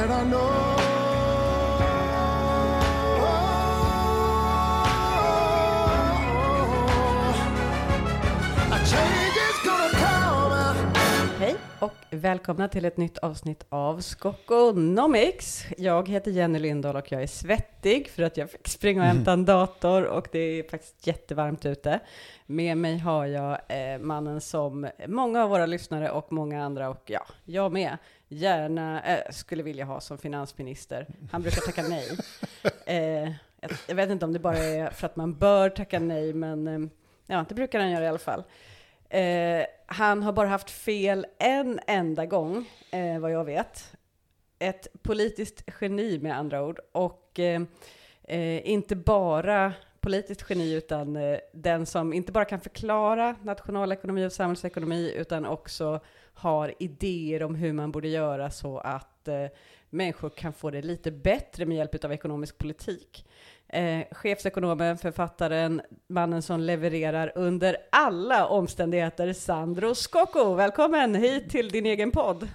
said I know. Och välkomna till ett nytt avsnitt av Skokonomics. Jag heter Jenny Lindahl och jag är svettig för att jag fick springa och hämta en dator och det är faktiskt jättevarmt ute. Med mig har jag eh, mannen som många av våra lyssnare och många andra och ja, jag med gärna eh, skulle vilja ha som finansminister. Han brukar tacka nej. Eh, jag, jag vet inte om det bara är för att man bör tacka nej, men eh, ja, det brukar han göra i alla fall. Eh, han har bara haft fel en enda gång, eh, vad jag vet. Ett politiskt geni med andra ord. Och eh, eh, inte bara politiskt geni, utan eh, den som inte bara kan förklara nationalekonomi och samhällsekonomi, utan också har idéer om hur man borde göra så att eh, människor kan få det lite bättre med hjälp av ekonomisk politik. Eh, chefsekonomen, författaren, mannen som levererar under alla omständigheter, Sandro Scocco. Välkommen hit till din egen podd.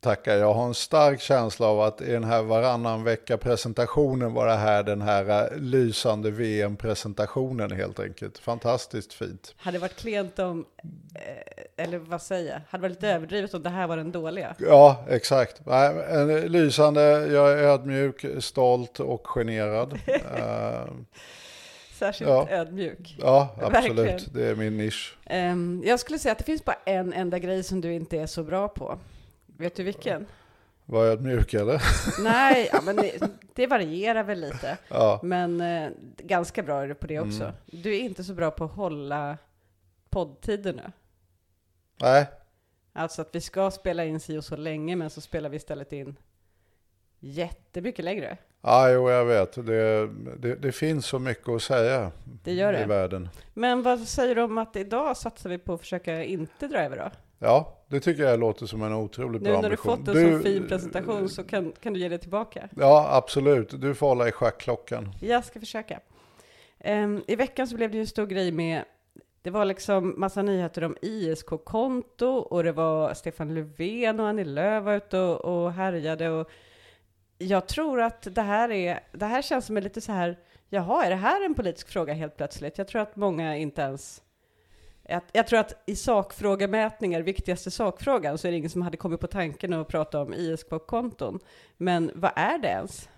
Tackar. Jag har en stark känsla av att i den här varannan vecka-presentationen var det här den här eh, lysande VM-presentationen helt enkelt. Fantastiskt fint. Hade det varit klent om, eh, eller vad säger jag, hade varit lite överdrivet om det här var den dåliga? Ja, exakt. Nej, en lysande, jag är ödmjuk, stolt och generad. Eh, Särskilt Ja. ödmjuk. ja, absolut. Verkligen. Det är min nisch. Ehm, jag skulle säga att det finns bara en enda grej som du inte är så bra på. Vet du vilken? Var jag ödmjuk eller? Nej, ja, men det, det varierar väl lite. Ja, Men eh, ganska bra är du på det också. Mm. Du är inte så bra på att hålla poddtider nu. nej, Alltså att vi ska spela in si och så länge, men så spelar vi istället in jättemycket längre. ja, jo, jag vet. Det, det, det finns så mycket att säga Det gör i det. världen. Men vad säger du om att idag satsar vi på att försöka inte dra över då? Ja, det tycker jag låter som en otroligt Nu bra när du ambition. fått en så fin presentation så kan, kan du ge det tillbaka. Ja, absolut. Du får hålla i schackklockan. Jag ska försöka. Ehm, I veckan så blev det ju en stor grej med, det var liksom massa nyheter om ISK-konto och det var Stefan Löfven och Annie Lööf var ute och, och härjade och jag tror att det här är, det här känns som en lite så här, jaha, är det här en politisk fråga helt plötsligt? Jag tror att många inte ens jag, jag tror att i sakfrågemätningar, viktigaste sakfrågan, så är det ingen som hade kommit på tanken att prata om ISK-konton. Men vad är det ens?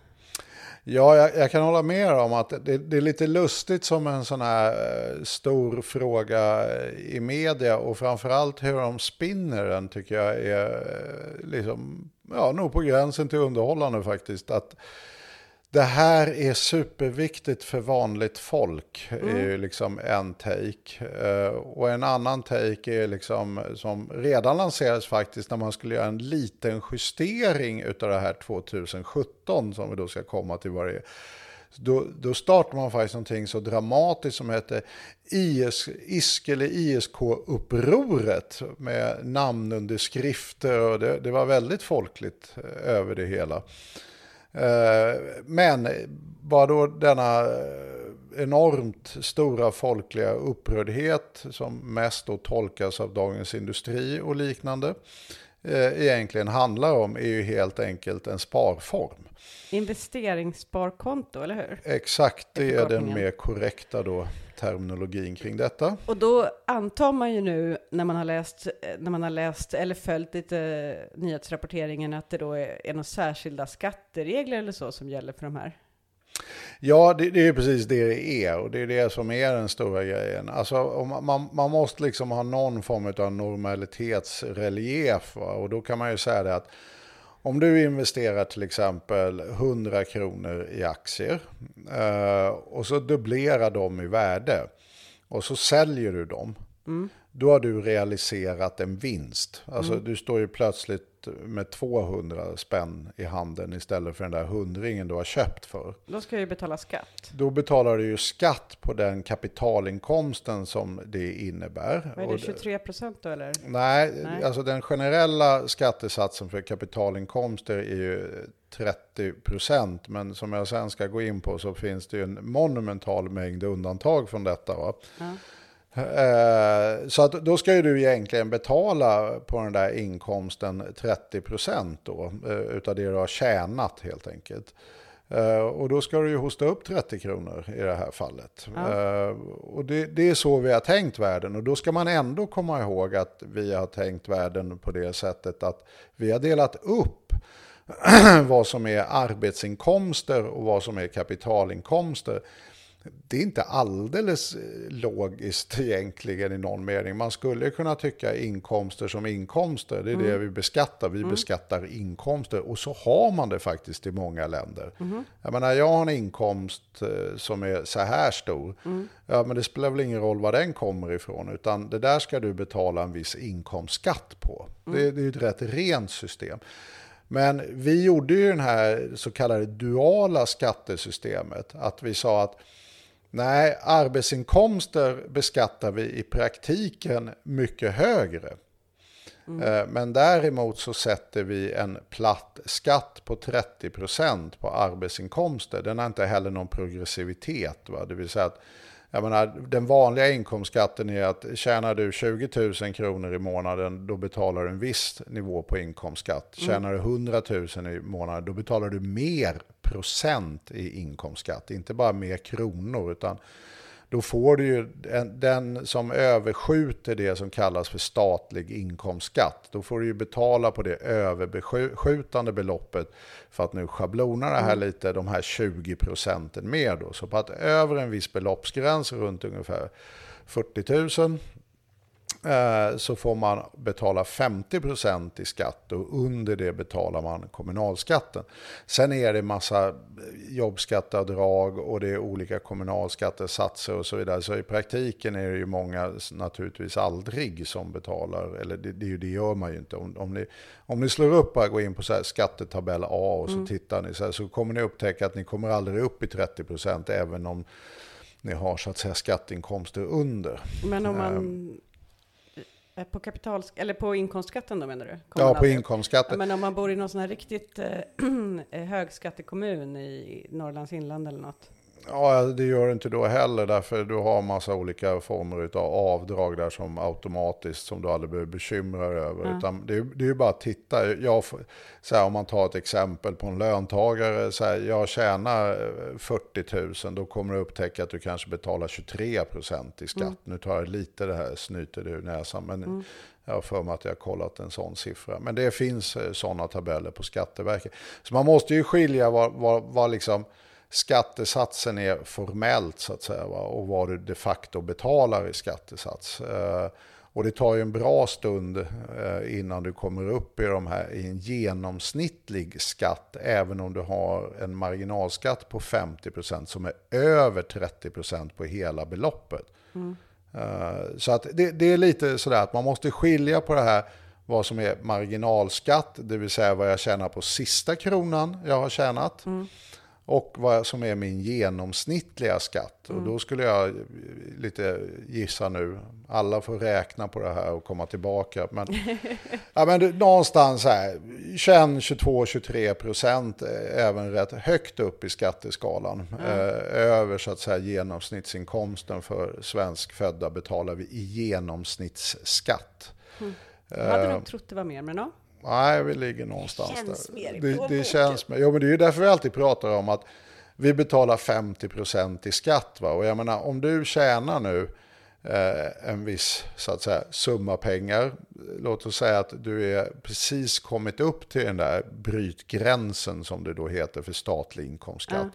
Ja, jag, jag kan hålla med om att det, det är lite lustigt som en sån här eh, stor fråga i media och framförallt hur de spinner den tycker jag är eh, liksom, ja, nog på gränsen till underhållande faktiskt. Att det här är superviktigt för vanligt folk, är ju liksom en take. Eh, och en annan take är liksom, som redan lanserades faktiskt när man skulle göra en liten justering utav det här 2017 som vi då ska komma till varje då, då startar man faktiskt någonting så dramatiskt som heter IS, ISK eller ISK-upproret med namnunderskrifter och det, det var väldigt folkligt eh, över det hela. Eh, Men bara då denna eh, enormt stora folkliga upprördhet som mest då tolkas av Dagens Industri och liknande eh, egentligen handlar om är ju helt enkelt en sparform. Investeringssparkonto, eller hur? Exakt, det är den mer korrekta då terminologin kring detta. Och då antar man ju nu när man har läst, eh, när man har läst eller följt lite nyhetsrapporteringen att det då är, är några särskilda skatteregler eller så som gäller för de här. Ja, det, det är precis det det är och det är det som är den stora grejen. Alltså, man, man måste liksom ha någon form av normalitetsrelief va? och då kan man ju säga det att om du investerar till exempel 100 kronor i aktier eh, och så dubblerar de i värde och så säljer du dem. Då har du realiserat en vinst. Alltså du står ju plötsligt med 200 spänn i handen istället för den där hundringen du har köpt för. Då ska jag ju betala skatt. Då betalar du ju skatt på den kapitalinkomsten som det innebär. Vad är det, 23 procent då eller? Nej, Nej. alltså den generella skattesatsen för kapitalinkomster är ju 30 procent. Men som jag sen ska gå in på så finns det ju en monumental mängd undantag från detta. Va? Ja. Eh, Så att då ska ju du egentligen betala på den där inkomsten 30% då, eh, utav det du har tjänat helt enkelt. Eh, Och då ska du ju hosta upp 30 kronor i det här fallet. Ja. Och det, det är så vi har tänkt världen. Och då ska man ändå komma ihåg att vi har tänkt världen på det sättet att vi har delat upp vad som är arbetsinkomster och vad som är kapitalinkomster. Det är inte alldeles eh, logiskt egentligen i någon mening. Man skulle kunna tycka inkomster som inkomster, det är det vi beskattar. Vi beskattar inkomster och så har man det faktiskt i många länder. Jag menar, jag har en inkomst eh, som är så här stor. Ja, men det spelar väl ingen roll var den kommer ifrån, utan det där ska du betala en viss inkomstskatt på. Det, det är ett rätt rent system. Men vi gjorde ju den här så kallade duala skattesystemet. Att vi sa att nej, arbetsinkomster beskattar vi i praktiken mycket högre. Eh, Men däremot så sätter vi en platt skatt på 30% på arbetsinkomster. Den har inte heller någon progressivitet. Va? Det vill säga att jag menar, den vanliga inkomstskatten är att tjänar du 20 000 kronor i månaden då betalar du en viss nivå på inkomstskatt. Tjänar du 100 000 i månaden då betalar du mer procent i inkomstskatt. Inte bara mer kronor utan då får du ju en, den som överskjuter det som kallas för statlig inkomstskatt. Då får du ju betala på det överskjutande beloppet för att nu schablona det här lite, de här 20 procenten mer då. Så på att över en viss beloppsgräns runt ungefär 40 000 eh, så får man betala 50% i skatt och under det betalar man kommunalskatten. Sen är det massa jobbskatteavdrag och det är olika kommunalskattesatser och så vidare. Så i praktiken är det ju många naturligtvis aldrig som betalar, eller det, det, gör man ju inte. Om, om, ni, om ni slår upp och går in på så skattetabell A och så tittar ni så, här, så kommer ni upptäcka att ni kommer aldrig upp i 30% även om ni har så att säga skatteinkomster under. Men om man Ehm. På kapital eller på inkomstskatten då menar du? Kommer Ja, på inkomstskatten. Men om man bor i någon sån här riktigt eh, högskattekommun i Norrlands inland eller något? Ja, det gör det inte då heller därför du har massa olika former av avdrag där som automatiskt som du aldrig behöver bekymra dig över. Ja. Utan det, är, det är ju bara att titta. Jag, så här, om man tar ett exempel på en löntagare, så här, jag tjänar eh, 40 000, då kommer du upptäcka att du kanske betalar 23 procent i skatt. Nu tar jag lite det här, snyter det ur näsan, men jag har för mig att jag har kollat en sån siffra. Men det finns sådana tabeller på Skatteverket. Så man måste ju skilja vad, vad, vad liksom skattesatsen är formellt så att säga va? och vad du de facto betalar i skattesats. Eh, och det tar ju en bra stund eh, innan du kommer upp i, de här, i en genomsnittlig skatt även om du har en marginalskatt på 50% som är över 30% på hela beloppet. Eh, Så att det, det är lite sådär att man måste skilja på det här vad som är marginalskatt, det vill säga vad jag tjänar på sista kronan jag har tjänat. Och vad som är min genomsnittliga skatt. Och då skulle jag lite gissa nu, alla får räkna på det här och komma tillbaka. Men, ja, men det- någonstans här, 21-22-23 procent är även rätt högt upp i skatteskalan. Eh, över så att säga genomsnittsinkomsten för svenskfödda betalar vi i genomsnittsskatt. Jag hade Eh, nog trott det var mer, men ja. Nej, vi ligger någonstans Känns där. mer i det, det känns mer. Jo, men det är ju därför vi alltid pratar om att vi betalar 50% i skatt. Va? Och jag menar, om du tjänar nu eh, en viss så att säga, summa pengar, låt oss säga att du är precis kommit upp till den där brytgränsen som det då heter för statlig inkomstskatt.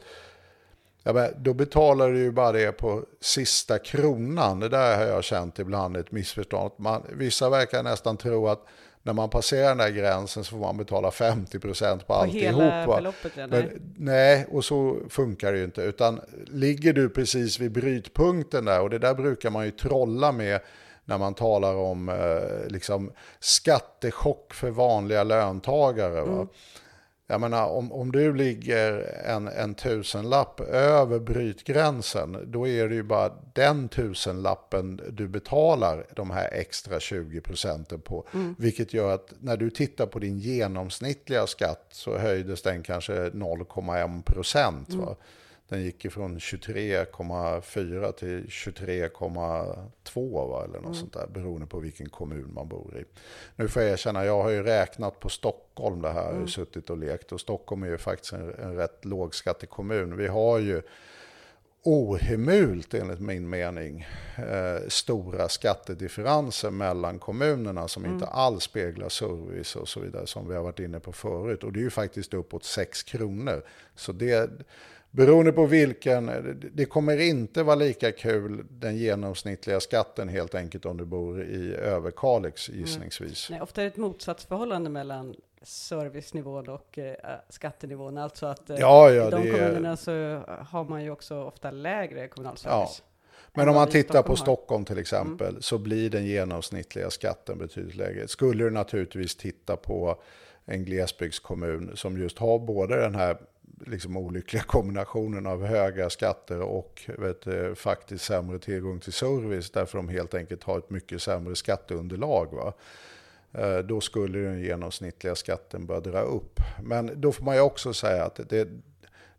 Ja, men då betalar du ju bara det på sista kronan. Det där har jag känt ibland ett missförstånd. Man, vissa verkar nästan tro att när man passerar den där gränsen så får man betala 50% på, På alltihop. hela beloppet, ja, nej. Men, nej, och så funkar det ju inte. Utan ligger du precis vid brytpunkten där, och det där brukar man ju trolla med när man talar om eh, liksom skattechock för vanliga löntagare. Va? Jag menar, om, om du ligger en, en tusenlapp över brytgränsen, då är det ju bara den tusenlappen du betalar de här extra 20 procenten på. Vilket gör att när du tittar på din genomsnittliga skatt så höjdes den kanske 0,1 procent. va? Den gick ifrån 23,4 till 23,2 va, eller något sånt där, beroende på vilken kommun man bor i. Nu får jag erkänna, jag har ju räknat på Stockholm det här, ju suttit och lekt. Och Stockholm är ju faktiskt en, en rätt lågskattekommun. Vi har ju ohemult enligt min mening eh, stora skattedifferenser mellan kommunerna som inte alls speglar service och så vidare som vi har varit inne på förut. Och det är ju faktiskt uppåt 6 kronor. Så det, beroende på vilken, det kommer inte vara lika kul den genomsnittliga skatten helt enkelt om du bor i Överkalix gissningsvis. Nej, ofta är det ett motsatsförhållande mellan servicenivån och eh, skattenivån. Alltså att eh, Ja, ja, i de det är- kommunerna så har man ju också ofta lägre kommunal service. Men om man tittar på har. Stockholm till exempel så blir den genomsnittliga skatten betydligt lägre. Skulle du naturligtvis titta på en glesbygdskommun som just har både den här liksom olyckliga kombinationen av höga skatter och vet, eh, faktiskt sämre tillgång till service därför de helt enkelt har ett mycket sämre skatteunderlag. Va? Eh, då skulle den genomsnittliga skatten börja dra upp. Men då får man ju också säga att det,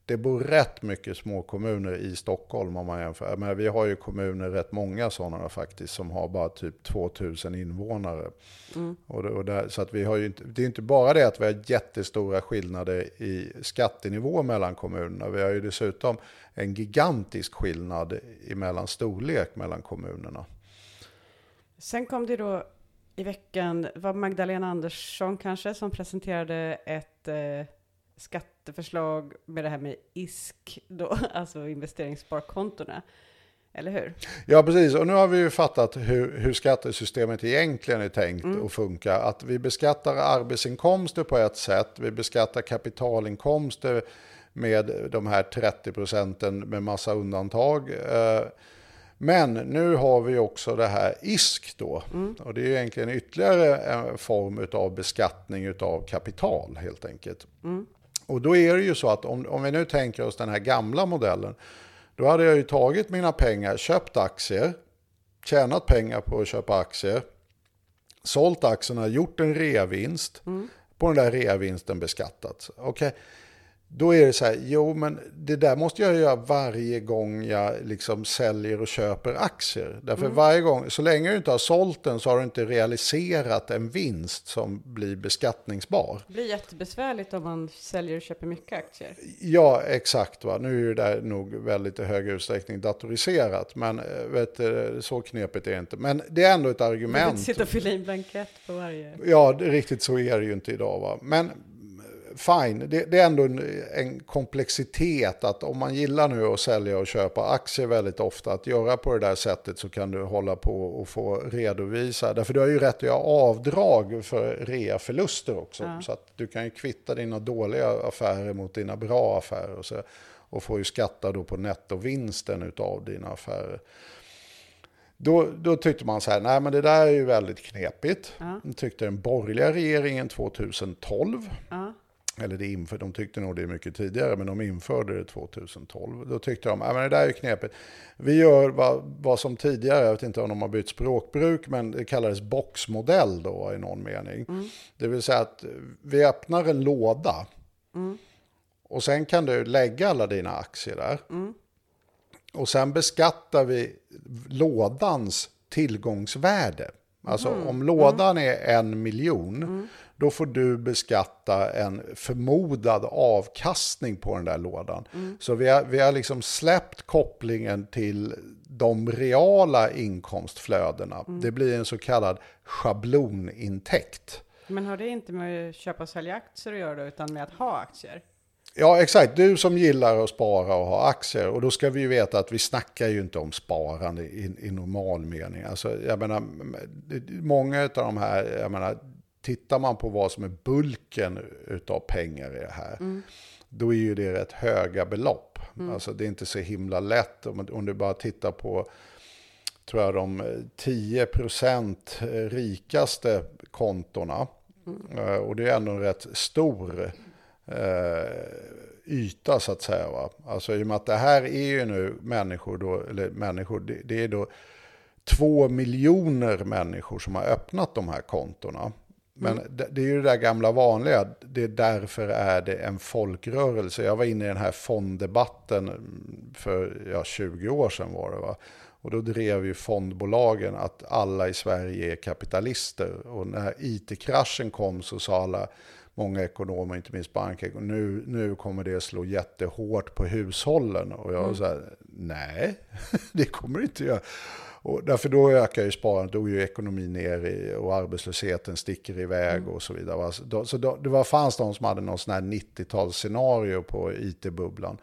det bor rätt mycket små kommuner i Stockholm om man jämför. Men vi har ju kommuner, rätt många sådana faktiskt, som har bara typ 2000 invånare. Och det, och där, så att vi har ju inte, det är inte bara det att vi har jättestora skillnader i skattenivå mellan kommunerna. Vi har ju dessutom en gigantisk skillnad i mellan storlek mellan kommunerna. Sen kom det då i veckan, var Magdalena Andersson kanske, som presenterade ett eh, skatteförslag med det här med ISK, då, alltså investeringssparkontona. Eller hur? Ja, precis. Och nu har vi ju fattat hur, hur skattesystemet egentligen är tänkt att funka. Att vi beskattar arbetsinkomster på ett sätt, vi beskattar kapitalinkomster med de här 30 procenten med massa undantag. Eh, Men nu har vi också det här ISK då. Och det är egentligen ytterligare en form av beskattning av kapital helt enkelt. Och då är det ju så att om, om vi nu tänker oss den här gamla modellen. Då hade jag ju tagit mina pengar, köpt aktier, tjänat pengar på att köpa aktier, sålt aktierna, gjort en reavinst, på den där reavinsten beskattats. Okej, Då är det så här, jo men det där måste jag göra varje gång jag liksom säljer och köper aktier. Därför varje gång, så länge du inte har sålt den så har du inte realiserat en vinst som blir beskattningsbar. Det blir jättebesvärligt om man säljer och köper mycket aktier. Ja, exakt. Va? Nu är det där nog väldigt i hög utsträckning datoriserat, men eh, vet, du, så knepigt är det inte. Men det är ändå ett argument. sitta och fylla i en blankett på varje. Ja, det, riktigt så är det ju inte idag. Va? Men mm, fine, det, det är ändå en, en komplexitet att om man gillar nu att sälja och köpa aktier väldigt ofta, att göra på det där sättet så kan du hålla på och få redovisa. Därför du har ju rätt att göra avdrag för reaförluster också. Ja. Så att du kan ju kvitta dina dåliga affärer mot dina bra affärer. Och, så, och får ju skatta då på nettovinsten av dina affärer. Då, då tyckte man så här, nej men det där är ju väldigt knepigt. Ja. tyckte den borgerliga regeringen 2012. Ja. Eller det inför, de tyckte nog det mycket tidigare, men de införde det 2012. Då tyckte de, nej men det där är ju knepigt. Vi gör vad, vad som tidigare, jag vet inte om de har bytt språkbruk, men det kallades boxmodell då i någon mening. Det vill säga att vi öppnar en låda. Och sen kan du lägga alla dina aktier där. Och sen beskattar vi lådans tillgångsvärde. Alltså om lådan är en miljon, då får du beskatta en förmodad avkastning på den där lådan. Så vi har, vi har liksom släppt kopplingen till de reala inkomstflödena. Det blir en så kallad schablonintäkt. Men har det inte med att köpa och sälja aktier att göra utan med att ha aktier? Ja, exakt. Du som gillar att spara och ha aktier. Och då ska vi ju veta att vi snackar ju inte om sparande i, i normal mening. Alltså, jag menar, många av de här, jag menar, tittar man på vad som är bulken utav pengar i det här, då är ju det rätt höga belopp. Alltså det är inte så himla lätt om, om du bara tittar på tror jag, de 10% rikaste kontona. Eh, Och det är ändå en rätt stor eh, yta så att säga. Va? Alltså i och med att det här är ju nu människor då, eller människor, det, det är då två miljoner människor som har öppnat de här kontona. Men det, det är ju det där gamla vanliga, det är därför är det en folkrörelse. Jag var inne i den här fonddebatten för ja, 20 år sedan var det va. Och då drev ju fondbolagen att alla i Sverige är kapitalister. Och när it-kraschen kom så sa alla, många ekonomer, inte minst banker, nu, nu kommer det slå jättehårt på hushållen. Och jag var så här, nej, det kommer det inte göra. Och därför då ökar ju sparandet, då är ju ekonomin ner i, och arbetslösheten sticker iväg och så vidare. Så, då, så då, det var, fanns de som hade någon sån här 90-talsscenario på it-bubblan.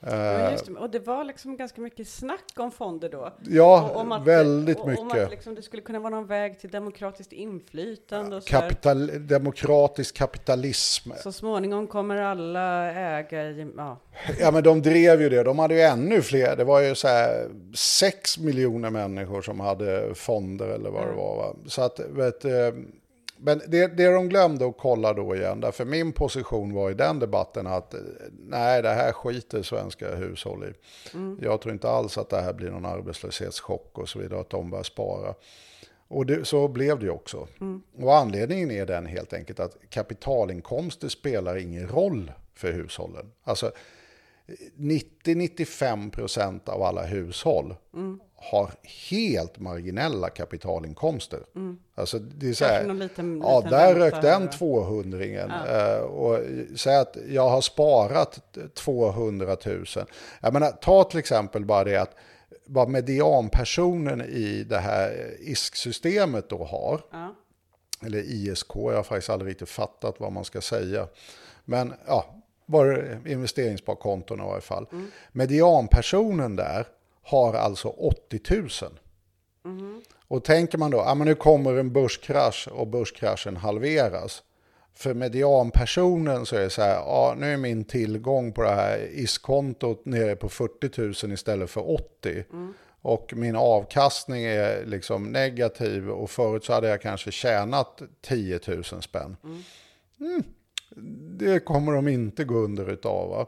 Ja, just det. Och det var liksom ganska mycket snack om fonder då. Ja, Och om att, väldigt och, Om mycket. att liksom det skulle kunna vara någon väg till demokratiskt inflytande och. Kapital, demokratisk kapitalism. Så småningom kommer alla äga, ja. Ja men de drev ju det, de hade ju ännu fler. Det var ju så här 6 miljoner människor som hade fonder eller vad det var. Va? Så att, vet, eh, men det, det de glömde att kolla då igen, därför min position var i den debatten att eh, nej det här skiter svenska hushåll i. Jag tror inte alls att det här blir någon arbetslöshetschock och så vidare, att de börjar spara. Och det, så blev det ju också. Och anledningen är den helt enkelt att kapitalinkomster spelar ingen roll för hushållen. Alltså 90-95% av alla hushåll har helt marginella kapitalinkomster. Alltså det är så här, någon liten- ja liten där rök den här. 200 eh, och säg att jag har sparat 200 000. Jag menar, ta till exempel bara det att vad medianpersonen i det här ISK-systemet då har, ja. eller ISK, jag har faktiskt aldrig riktigt fattat vad man ska säga. Men ja, bara investeringssparkonton i varje fall. Medianpersonen där har alltså 80 000. Och tänker man då, ja men nu kommer en börskrasch och börskraschen halveras. För medianpersonen så är det så här, ja nu är min tillgång på det här ISK-kontot nere på 40 000 istället för 80. Och min avkastning är liksom negativ och förut så hade jag kanske tjänat 10 000 spänn. Mm. Det kommer de inte gå under utav. Va?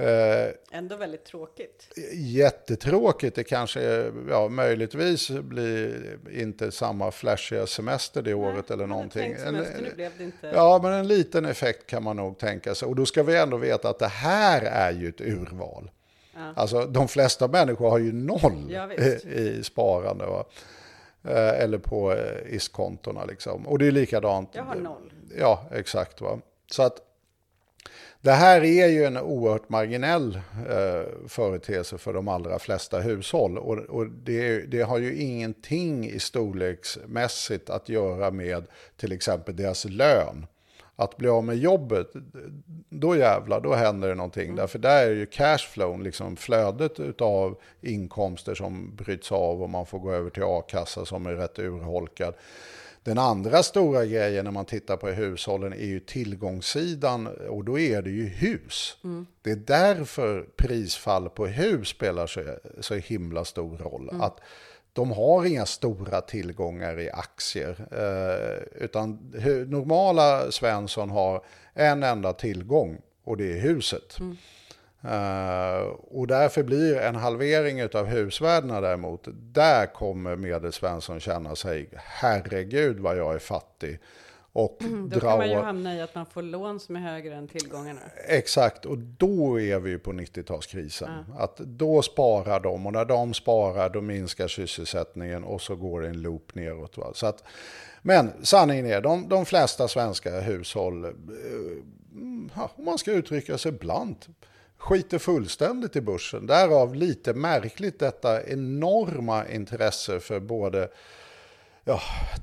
Eh, Ändå väldigt tråkigt. jättetråkigt. Det kanske, ja, möjligtvis blir inte samma flashiga semester det året eller någonting. semester, nu blev det inte. Ja, men en liten effekt kan man nog tänka sig. Och då ska vi ändå veta att det här är ju ett urval. Alltså de flesta människor har ju noll Ja, i, i sparande. Va? Eh, eller på eh, ISK-kontona liksom. Och det är likadant. Jag har noll. Ja, exakt. Va? Så att det här är ju en oerhört marginell eh, företeelse för de allra flesta hushåll. Och, och det, det har ju ingenting i storleksmässigt att göra med till exempel deras lön. Att bli av med jobbet, då jävlar, då händer det någonting. Därför där är ju cashflown, liksom flödet av inkomster som bryts av och man får gå över till a-kassa som är rätt urholkad. Den andra stora grejen när man tittar på hushållen är ju tillgångssidan och då är det ju hus. Det är därför prisfall på hus spelar så, så himla stor roll. Att de har inga stora tillgångar i aktier. Eh, utan normala Svensson har en enda tillgång och det är huset. Eh, och därför blir en halvering av husvärdena däremot, där kommer medelsvensson känna sig, herregud vad jag är fattig. Och Mm, Då dra kan man ju hamna i att man får lån som är högre än tillgångarna. Exakt, och då är vi ju på 90-talskrisen. Att då sparar de och när de sparar då minskar sysselsättningen och så går det en loop neråt. Va? Så att, men sanningen är, de, de flesta svenska hushåll, eh, ja, om man ska uttrycka sig blant, skiter fullständigt i börsen. Därav lite märkligt detta enorma intresse för både ja,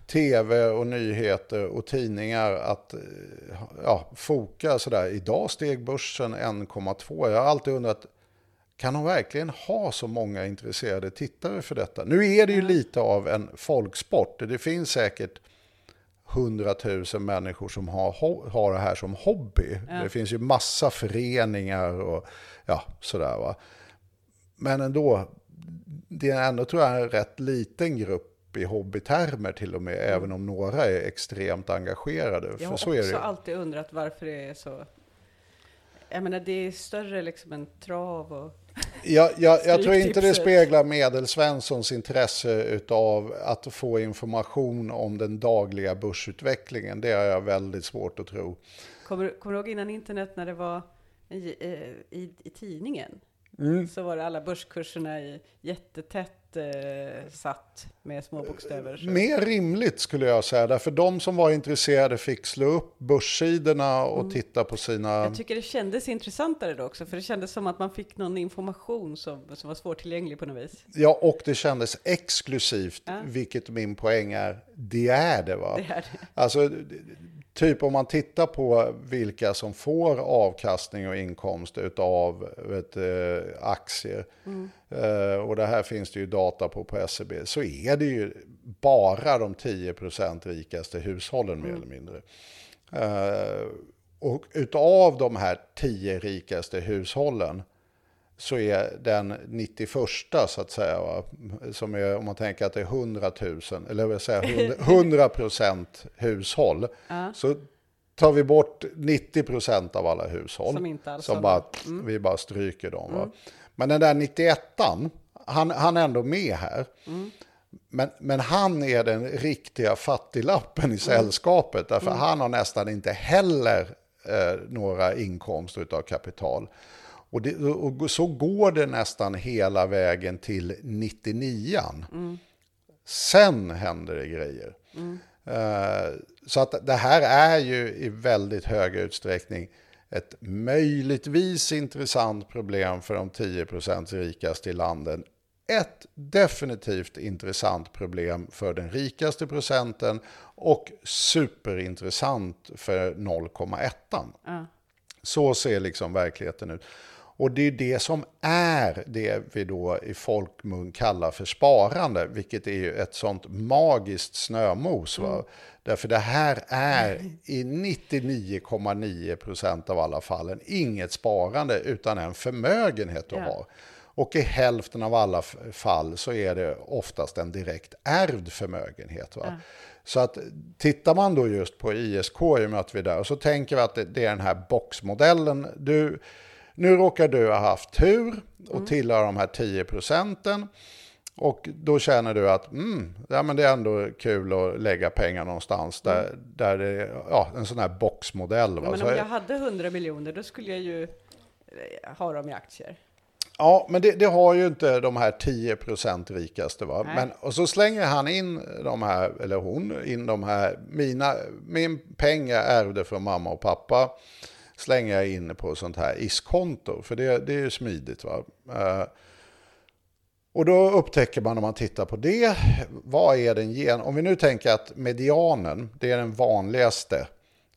tv och nyheter och tidningar att ja, foka sådär. Idag steg börsen 1,2. Jag har alltid undrat, kan de verkligen ha så många intresserade tittare för detta? Nu är det ju lite av en folksport. Det finns säkert 100 000 människor som har, har det här som hobby. Det finns ju massa föreningar och ja, sådär va. Men ändå, det är ändå tror jag en rätt liten grupp i hobbytermer till och med, även om några är extremt engagerade. Jag har också alltid undrat varför det är så. Jag menar, det är större liksom än trav och Jag, jag, jag tror inte det speglar Medelsvenssons intresse av att få information om den dagliga börsutvecklingen. Det har jag väldigt svårt att tro. Kommer, kommer du ihåg innan internet när det var i, eh, i, i tidningen? Mm. Så var det alla börskurserna i jättetätt satt med små bokstäver. Så. Mer rimligt skulle jag säga, därför de som var intresserade fick slå upp börssidorna och titta på sina... Jag tycker det kändes intressantare då också, för det kändes som att man fick någon information som, som var svårtillgänglig på något vis. Ja, och det kändes exklusivt, Ja. vilket min poäng är. Det är det va? Det är det. Alltså, typ om man tittar på vilka som får avkastning och inkomst av vet, eh, aktier. Eh, och det här finns det ju data på på SCB. Så är det ju bara de 10% rikaste hushållen mer eller mindre. Eh, och utav de här 10 rikaste hushållen så är den 91 så att säga, va? som är om man tänker att det är 100 000, eller jag vill säga 100, 100 procent hushåll, Ja. så tar vi bort 90 procent av alla hushåll. Som inte alls som bara, Mm. Vi bara stryker dem. Va? Men den där 91an, han, han är ändå med här. Mm. Men, men han är den riktiga fattiglappen i sällskapet, därför han har nästan inte heller eh, några inkomster av kapital. Och, det, och så går det nästan hela vägen till 99an. Sen händer det grejer. Eh, så att det här är ju i väldigt hög utsträckning ett möjligtvis intressant problem för de 10% rikaste i landet. Ett definitivt intressant problem för den rikaste procenten och superintressant för 0,1. Ja. Så ser liksom verkligheten ut. Och det är det som är det vi då i folkmun kallar för sparande, vilket är ju ett sånt magiskt snömos. Va? Därför det här är i 99,9% av alla fallen inget sparande utan en förmögenhet du Ja. har. Och i hälften av alla fall så är det oftast en direkt ärvd förmögenhet. Va? Så att tittar man då just på ISK i och med att vi är där, och så tänker vi att det, det är den här boxmodellen. Du, nu råkar du ha haft tur och tillhör de här 10 procenten. Och då känner du att mm, ja, men det är ändå kul att lägga pengar någonstans där, där det är ja, en sån här boxmodell. Va? Men Så- om jag hade 100 miljoner, då skulle jag ju eh, ha dem i aktier. Ja, men det, det har ju inte de här 10% rikaste. Va? Nej. Men, och så slänger han in de här, eller hon, in de här, mina, min pengar ärvde från mamma och pappa, slänger jag in på sånt här ISK-konto, för det, det är ju smidigt. Va? Eh, och då upptäcker man om man tittar på det, vad är den gen... Om vi nu tänker att medianen, det är den vanligaste,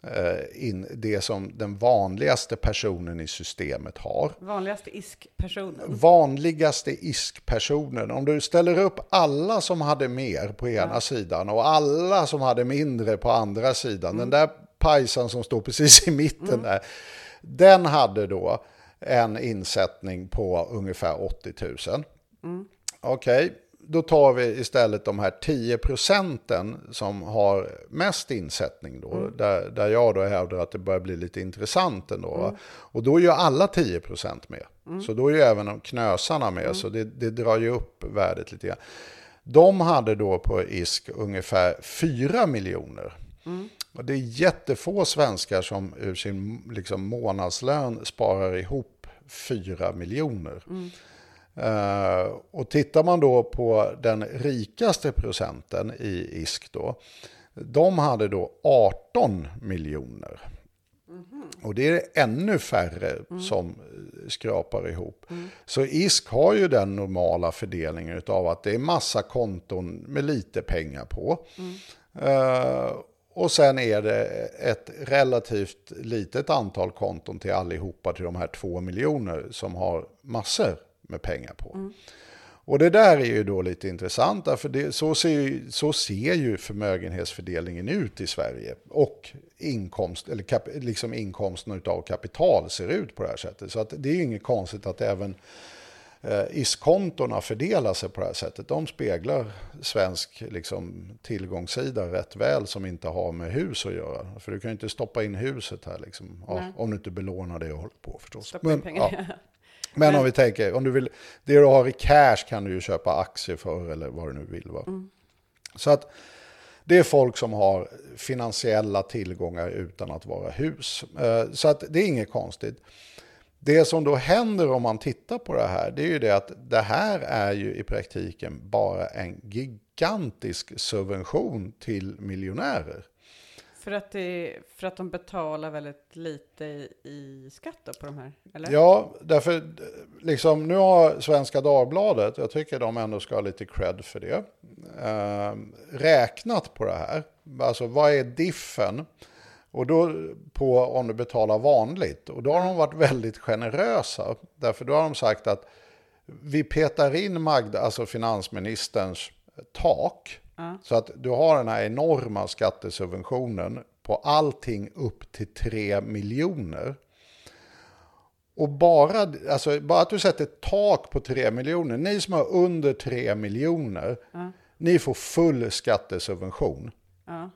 eh, in, det som den vanligaste personen i systemet har Vanligaste ISK-personen. vanligaste ISK-personen. Om du ställer upp alla som hade mer på ena sidan och alla som hade mindre på andra sidan. Den där pajsan som står precis i mitten där. Den hade då en insättning på ungefär 80 000. Okej, då tar vi istället de här 10 procenten som har mest insättning då. Där, där jag då hävdar att det börjar bli lite intressant ändå. va? Och då är ju alla 10 procent med. Så då är ju även de knösarna med. Så det, det drar ju upp värdet lite grann. De hade då på ISK ungefär 4 miljoner. Och det är jättefå svenskar som ur sin liksom, månadslön sparar ihop 4 miljoner. Eh, och tittar man då på den rikaste procenten i ISK då, de hade då 18 miljoner. Och det är ännu färre som eh, skrapar ihop. Så ISK har ju den normala fördelningen av att det är massa konton med lite pengar på. Eh, och sen är det ett relativt litet antal konton till allihopa till de här två miljoner som har massor med pengar på. Och det där är ju då lite intressant, för det, så, ser ju, så ser ju förmögenhetsfördelningen ut i Sverige. Och inkomst, eller kap, liksom inkomsten av kapital ser ut på det här sättet. Så att det är ju inget konstigt att även ISK-kontona fördelar sig på det här sättet. De speglar svensk liksom, tillgångssida rätt väl som inte har med hus att göra. För du kan ju inte stoppa in huset här, liksom, ja, om du inte belånar det och håller på förstås. Stoppa in pengar. ja. Men, Men- om vi tänker, om du vill, det du har i cash kan du ju köpa aktier för eller vad du nu vill. Va? Så att det är folk som har finansiella tillgångar utan att vara hus. Eh, Så att det är inget konstigt. Det som då händer om man tittar på det här, det är ju det att det här är ju i praktiken bara en gigantisk subvention till miljonärer. För att, det, för att de betalar väldigt lite i, skatt på de här? Eller? Ja, därför liksom, nu har Svenska Dagbladet, jag tycker de ändå ska ha lite cred för det, eh, räknat på det här. Alltså vad är diffen? Och då på om du betalar vanligt. Och då har de varit väldigt generösa. Därför då har de sagt att vi petar in Magda, alltså finansministerns tak. Ja. Så att du har den här enorma skattesubventionen på allting upp till 3 miljoner. Och bara, alltså, bara att du sätter tak på 3 miljoner, ni som har under 3 miljoner, Ja. ni får full skattesubvention. Ja.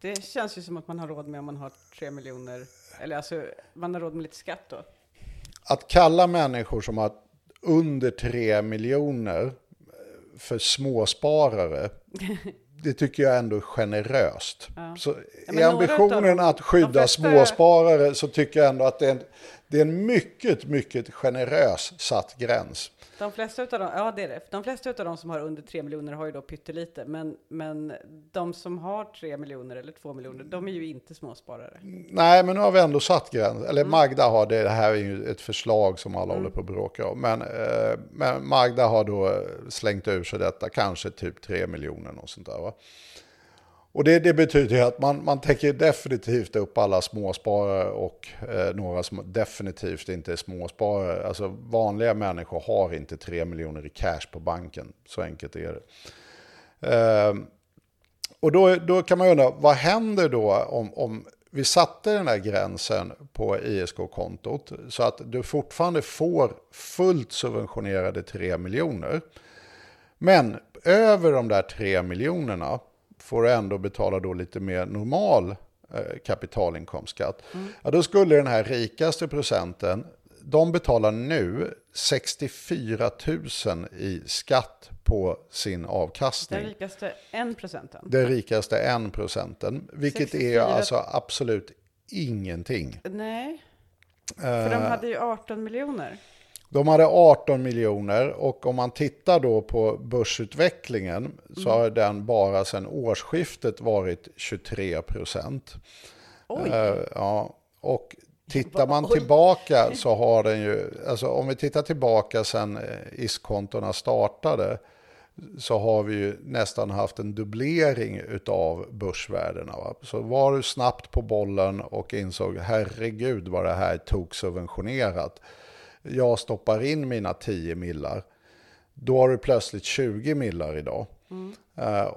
Det känns ju som att man har råd med om man har tre miljoner, eller alltså man har råd med lite skatt då. Att kalla människor som har under 3 miljoner eh, för småsparare, det tycker jag ändå är generöst. Ja. Så Ja, i ambitionen att skydda flesta- småsparare så tycker jag ändå att det är, en, det är en mycket, mycket generös satt gräns. De flesta utav dem, ja det är det. De flesta utav dem som har under 3 miljoner har ju då pyttelite, men, men de som har 3 miljoner eller 2 miljoner, de är ju inte småsparare. Nej, men nu har vi ändå satt gräns. Eller Mm. Magda har det, det här är ju ett förslag som alla håller på att bråka om. Men, eh, men Magda har då slängt ur sig detta, kanske typ 3 miljoner och sånt där. Va? Och det, det betyder ju att man, man täcker definitivt upp alla småsparare och eh, några som definitivt inte är småsparare. Alltså vanliga människor har inte 3 miljoner i cash på banken. Så enkelt är det. Eh, och då, då kan man undra, vad händer då om, om vi satte den här gränsen på ISK-kontot så att du fortfarande får fullt subventionerade 3 miljoner. Men över de där 3 miljonerna får du ändå betala då lite mer normal eh, kapitalinkomstskatt. Ja, då skulle den här rikaste procenten, de betalar nu 64 000 i skatt på sin avkastning. Den rikaste 1 procenten. Den rikaste 1 procenten, vilket är 64 alltså absolut ingenting. Nej, för de hade ju 18 miljoner. De hade 18 miljoner och om man tittar då på börsutvecklingen så har den bara sedan årsskiftet varit 23 procent. Oj, Eh, ja, och tittar man tillbaka så har den ju, alltså om vi tittar tillbaka sedan eh, ISK-kontona startade så har vi ju nästan haft en dubblering utav börsvärdena. Va? Så var du snabbt på bollen och insåg herregud vad det här tog subventionerat. Jag stoppar in mina 10 millar. Då har du plötsligt 20 millar idag. Mm.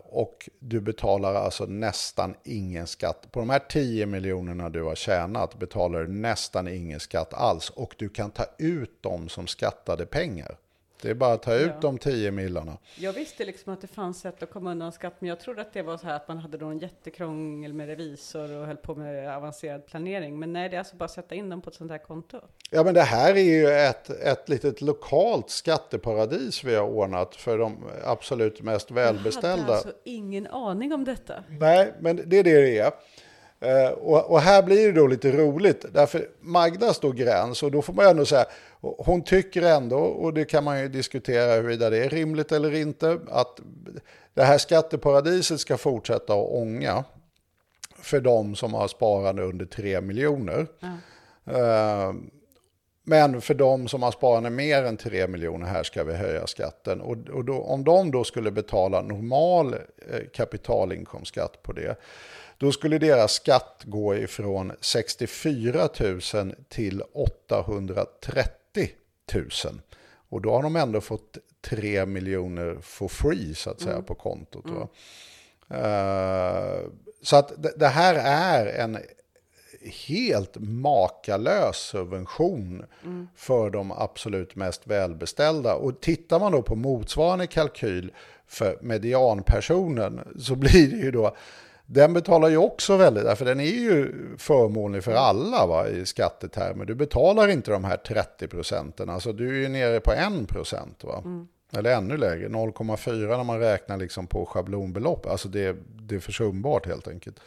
och du betalar alltså nästan ingen skatt. På de här 10 miljonerna du har tjänat betalar du nästan ingen skatt alls. Och du kan ta ut dem som skattade pengar. Det är bara att ta ut Ja. de 10 millarna. jag visste liksom att det fanns sätt att komma undan skatt, men jag trodde att det var så här att man hade då en jättekrångel med revisor och höll på med avancerad planering. Men nej, det är alltså bara att sätta in dem på ett sånt här konto. Ja men det här är ju ett, ett litet lokalt skatteparadis vi har ordnat för de absolut mest Jag hade välbeställda. alltså ingen aning om detta. Nej, men det är det det är. Eh, och, och här blir det då lite roligt, därför Magda står gräns och då får man ändå säga, hon tycker ändå, och det kan man ju diskutera huruvida det är rimligt eller inte, att det här skatteparadiset ska fortsätta att ånga för de som har sparande under 3 miljoner. Eh, Men för de som har sparande mer än 3 miljoner här ska vi höja skatten. Och, och då, om de då skulle betala normal eh, kapitalinkomstskatt på det, då skulle deras skatt gå ifrån 64 000 till 830 000. Och då har de ändå fått 3 miljoner for free så att säga på kontot. Va? Eh, så att det, här är en helt makalös subvention för de absolut mest välbeställda. Och tittar man då på motsvarande kalkyl för medianpersonen så blir det ju då Den betalar ju också väldigt, för den är ju förmånlig för alla va, i skattetermer. Du betalar inte de här 30 procenten, alltså du är ju nere på 1 procent. Va? Eller ännu lägre, 0,4 när man räknar liksom på schablonbelopp. Alltså det, det är försumbart helt enkelt.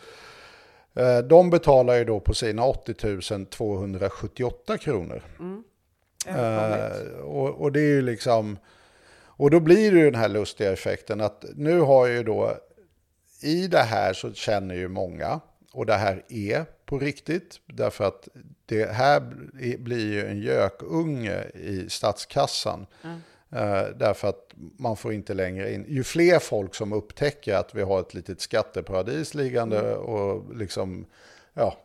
Eh, De betalar ju då på sina 80 278 kronor. Överkomligt. Eh, och, och det är ju liksom, och då blir det ju den här lustiga effekten att nu har ju då, i det här så känner ju många, och det här är på riktigt, därför att det här bli- blir ju en gökunge i statskassan. Eh, därför att man får inte längre in, ju fler folk som upptäcker att vi har ett litet skatteparadis liggande och liksom, ja,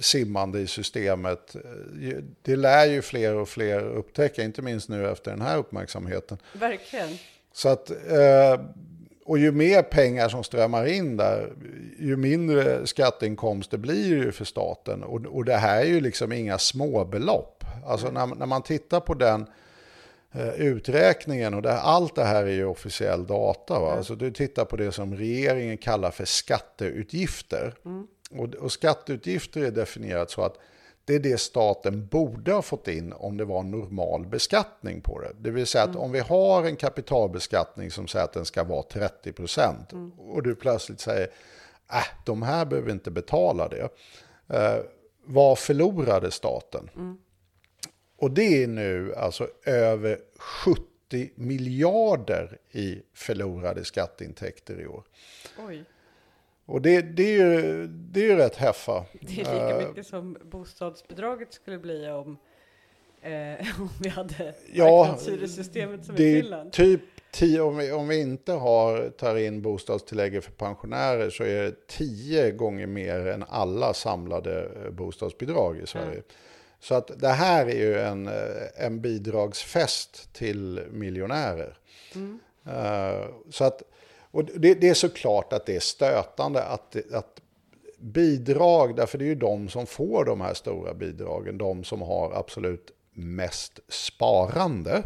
simmande i systemet. eh, Det lär ju fler och fler upptäcka, inte minst nu efter den här uppmärksamheten. Verkligen. Så att, eh, och ju mer pengar som strömmar in där, ju mindre skatteinkomster blir det ju för staten. Och, och det här är ju liksom inga småbelopp. Alltså när, när man tittar på den eh, uträkningen, och det, allt det här är ju officiell data. Va? Alltså du tittar på det som regeringen kallar för skatteutgifter. Och, och skatteutgifter är definierat så att det är det staten borde ha fått in om det var normal beskattning på det. Det vill säga att om vi har en kapitalbeskattning som säger att den ska vara 30 procent och du plötsligt säger äh, de här behöver inte betala det. Eh, vad förlorade staten? Och det är nu alltså över 70 miljarder i förlorade skatteintäkter i år. Oj. Och det, det, är, ju, det är ju rätt heffa. Det är lika Eh, mycket som bostadsbidraget skulle bli om, eh, om vi hade Ja, som det i Finland. typ tio, om, vi, om vi inte har, tar in bostadstillägget för pensionärer så är det tio gånger mer än alla samlade eh, bostadsbidrag i Sverige. Så att det här är ju en, eh, en bidragsfest till miljonärer. Eh, så att, och det, det är såklart att det är stötande att, att bidrag, därför det är ju de som får de här stora bidragen, de som har absolut mest sparande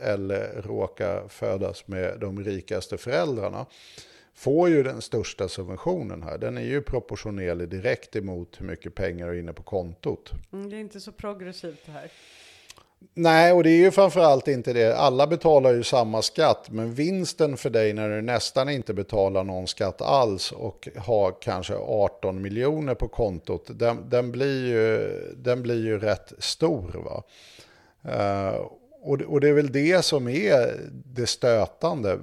eller råkar födas med de rikaste föräldrarna får ju den största subventionen här. Den är ju proportionerlig direkt emot hur mycket pengar är inne på kontot. Mm, det är inte så progressivt det här. Nej, och det är ju framförallt inte det. Alla betalar ju samma skatt, men vinsten för dig när du nästan inte betalar någon skatt alls och har kanske 18 miljoner på kontot, den, den, blir, ju, den blir ju rätt stor. Va? Uh, och, det- och det är väl det som är det stötande.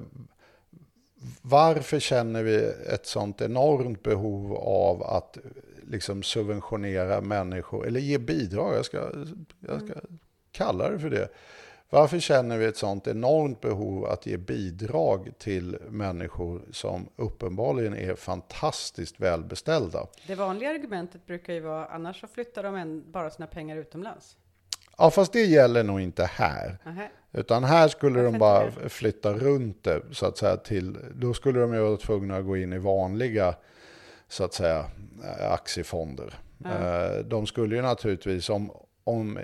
Varför känner vi ett sånt enormt behov av att liksom subventionera människor, eller ge bidrag, jag ska, jag ska kalla det för det. Varför känner vi ett sånt enormt behov att ge bidrag till människor som uppenbarligen är fantastiskt välbeställda? Det vanliga argumentet brukar ju vara annars så flyttar de en, bara sina pengar utomlands. Ja, fast det gäller nog inte här. Nähä. Utan här skulle Varför de bara flytta runt det, så att säga, till, då skulle de ju vara tvungna att gå in i vanliga, så att säga, eh, aktiefonder. Eh, De skulle ju naturligtvis, om, om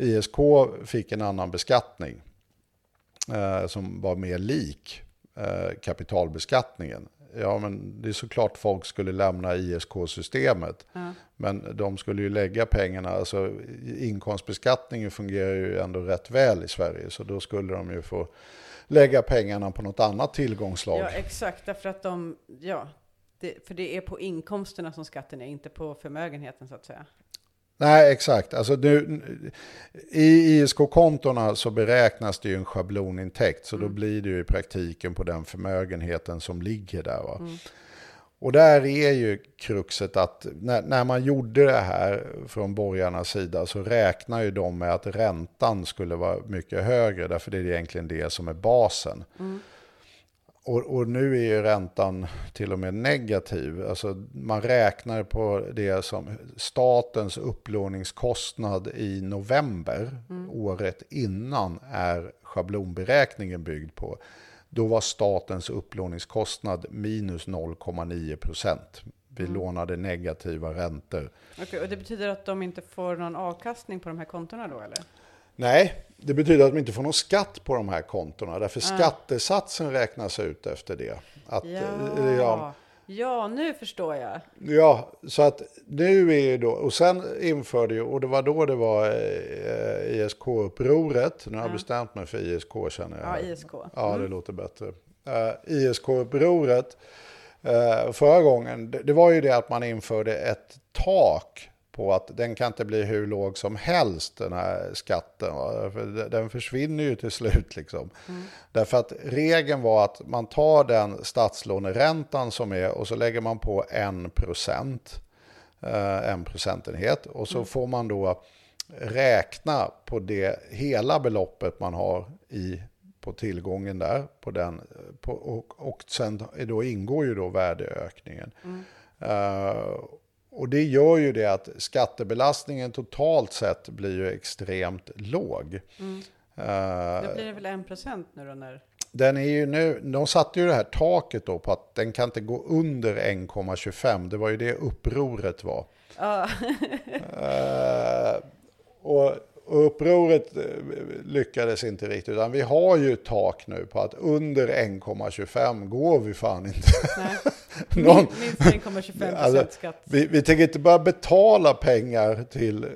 ISK fick en annan beskattning, eh, som var mer lik eh, kapitalbeskattningen, ja men det är såklart folk skulle lämna ISK-systemet. Ja. Men de skulle ju lägga pengarna, alltså inkomstbeskattningen fungerar ju ändå rätt väl i Sverige, så då skulle de ju få lägga pengarna på något annat tillgångslag. Ja, exakt, därför att de, ja, det, för det är på inkomsterna som skatten är, inte på förmögenheten så att säga. Nej, exakt. Alltså nu, I ISK-kontona så beräknas det ju en schablonintäkt, så då blir det ju i praktiken på den förmögenheten som ligger där. Va? Och där är ju kruxet att när, när man gjorde det här från borgarnas sida så räknar ju de med att räntan skulle vara mycket högre, därför det är egentligen det som är basen. Och, och nu är ju räntan till och med negativ. Alltså man räknar på det som statens upplåningskostnad i november, året innan, är schablonberäkningen byggd på. Då var statens upplåningskostnad minus 0,9 procent. Vi lånade negativa räntor. Okej, och det betyder att de inte får någon avkastning på de här kontona då eller? Nej, det betyder att de inte får någon skatt på de här kontona. Därför skattesatsen räknas ut efter det. Att, eh, Ja, ja, Ja, nu förstår jag. Ja, så att nu är ju då, och sen införde ju, och det var då det var eh, ISK-upproret, nu har jag bestämt mig för ISK känner jag. Ja, ISK. Ja, det låter bättre. Uh, ISK-upproret uh, förra gången, det, det var ju det att man införde ett tak på att den kan inte bli hur låg som helst den här skatten. va? För den försvinner ju till slut liksom. Därför att regeln var att man tar den statslåneräntan som är och så lägger man på en procent. eh, En procentenhet och så får man då räkna på det hela beloppet man har i på tillgången där. På den, på, och, och sen då ingår ju då värdeökningen. Eh, och det gör ju det att skattebelastningen totalt sett blir ju extremt låg. Då blir det väl en procent nu då när... den är ju nu, de satte ju det här taket då på att den kan inte gå under 1,25. Det var ju det upproret var. Ja, Eh, och, och upproret eh, lyckades inte riktigt. Utan vi har ju tak nu på att under 1,25 går vi fan inte. nej. Någon, Minst 1,25 Alltså, skatt. vi, vi tänker inte bara betala pengar till eh,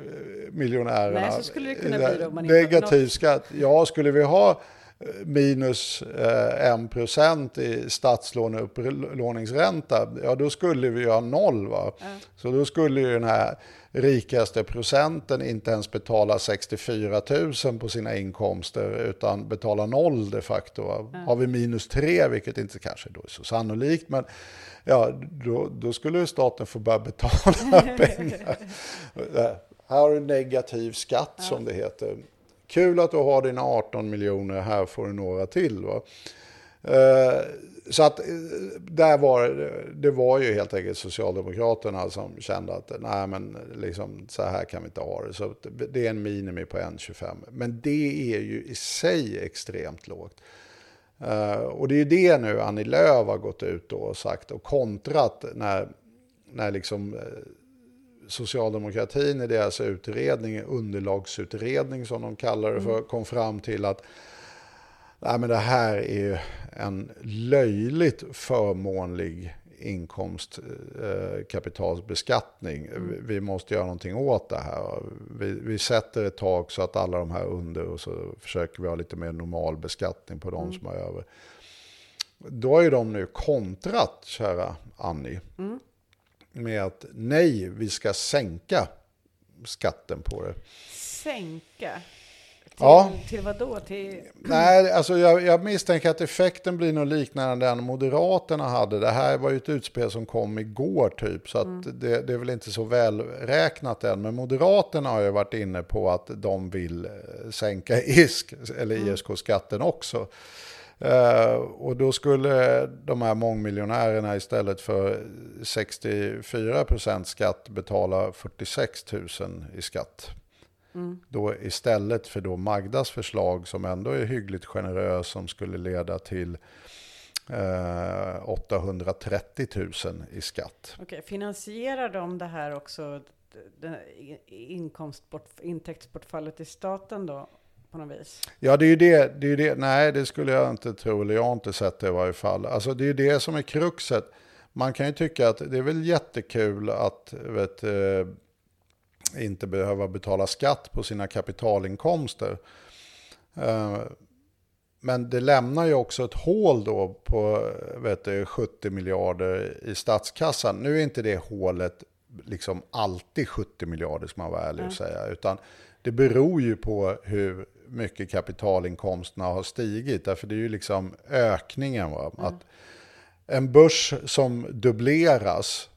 miljonärerna. Nej, så skulle det kunna bli då man Negativ något. skatt. Ja, skulle vi ha eh, minus eh, 1% i statslåneupplåningsränta, ja då skulle vi ha noll. Va? Så då skulle ju den här rikaste procenten inte ens betala 64 000 på sina inkomster utan betala noll de facto. Va? Har vi minus 3, vilket inte kanske då är så sannolikt, men ja, då, då skulle staten få börja betala pengar. Här har du negativ skatt som det heter. Kul att du har dina 18 miljoner, här får du några till. Va? Eh, Så att eh, där var det- var ju helt enkelt Socialdemokraterna som kände att nej men liksom så här kan vi inte ha det. Så det är en minimi på 1,25. Men det är ju i sig extremt lågt. Eh, och det är ju det nu Annie Lööf har gått ut och sagt och kontrat när, när liksom socialdemokratin i deras utredning, underlagsutredning som de kallar det för, kom fram till att nej, men det här är ju en löjligt förmånlig inkomstkapitalbeskattning. Vi, vi måste göra någonting åt det här. Vi, vi sätter ett tak så att alla de här under och så försöker vi ha lite mer normal beskattning på de som är över. Då har ju de nu kontrat, kära Annie, med att nej, vi ska sänka skatten på det. Sänka? Till, Ja. till vad då? Till... Nej, alltså jag, jag misstänker att effekten blir nog liknande den Moderaterna hade. Det här var ju ett utspel som kom igår typ, så att det, det är väl inte så väl räknat än. Men Moderaterna har ju varit inne på att de vill eh, sänka ISK, eller ISK-skatten också. Eh, och då skulle de här mångmiljonärerna istället för 64% skatt betala 46 000 i skatt. Då istället för då Magdas förslag som ändå är hyggligt generös som skulle leda till eh, 830 000 i skatt. Okej, finansierar de det här också, det inkomstbort, intäktsbortfallet i staten då, på något vis? Ja, det är ju det, det, är det. Nej, det skulle jag inte tro, eller jag har inte sett det i varje fall. Alltså det är ju det som är kruxet. Man kan ju tycka att det är väl jättekul att vet, eh, inte behöva betala skatt på sina kapitalinkomster. Eh, Men det lämnar ju också ett hål då på vet du, 70 miljarder i statskassan. Nu är inte det hålet liksom alltid 70 miljarder ska man vara ärlig och säga. Utan det beror ju på hur mycket kapitalinkomsterna har stigit. Därför det är ju liksom ökningen. Va? Att en börs som dubbleras,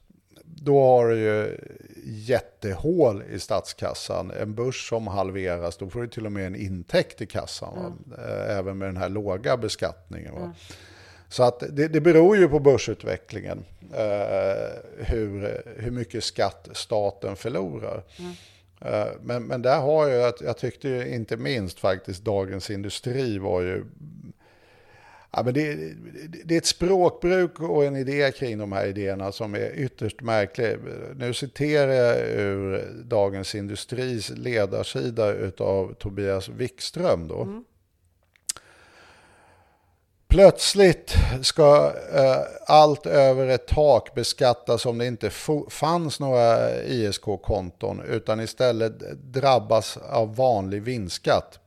då har du ju jättehål i statskassan. En börs som halveras, då får du till och med en intäkt i kassan. Va? Eh, Även med den här låga beskattningen. Va? Så att det, det beror ju på börsutvecklingen eh, hur, hur mycket skatt staten förlorar. Eh, men, men där har jag, jag tyckte ju inte minst faktiskt Dagens Industri var ju Ja, men det, det, det är ett språkbruk och en idé kring de här idéerna som är ytterst märklig. Nu citerar jag ur Dagens Industris ledarsida av Tobias Wikström. Då. Plötsligt ska eh, allt över ett tak beskattas om det inte fanns några ISK-konton utan istället drabbas av vanlig vinstskatt.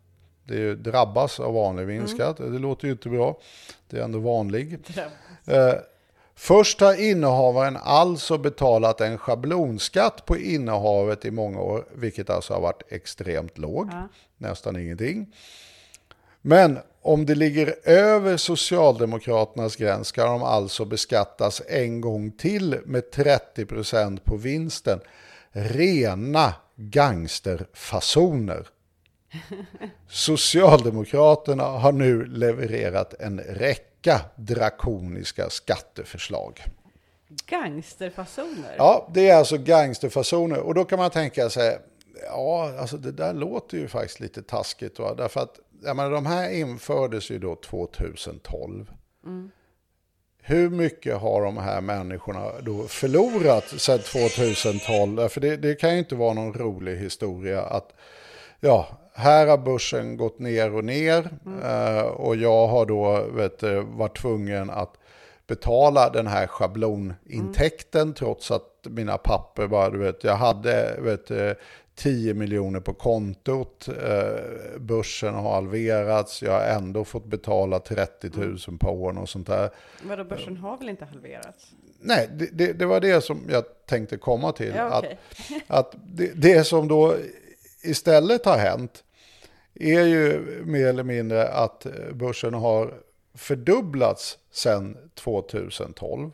Det drabbas av vanlig vinstskatt, det låter ju inte bra. Det är ändå vanlig. Eh, Först har innehavaren alltså betalat en schablonskatt på innehavet i många år, vilket alltså har varit extremt låg, Ja. nästan ingenting. Men om det ligger över Socialdemokraternas gräns ska de alltså beskattas en gång till med 30% på vinsten. Rena gangsterfasoner. Socialdemokraterna har nu levererat en räcka drakoniska skatteförslag. Gangsterfasoner? Ja, det är alltså gangsterfasoner. Och då kan man tänka sig, ja, alltså det där låter ju faktiskt lite taskigt. Va? Därför att jag menar, de här infördes ju då 2012. Hur mycket har de här människorna då förlorat sedan 2012? För det, det kan ju inte vara någon rolig historia att ja, här har börsen gått ner och ner eh, och jag har då vet, varit tvungen att betala den här schablonintäkten trots att mina papper bara, du vet, jag hade vet, du, 10 miljoner på kontot, eh, börsen har halverats, jag har ändå fått betala 30 000 på åren och sånt där. Vadå, börsen har väl inte halverats? Nej, det, det, det var det som jag tänkte komma till. Ja, att, okej. att det, det som då istället har hänt är ju mer eller mindre att börsen har fördubblats sedan 2012.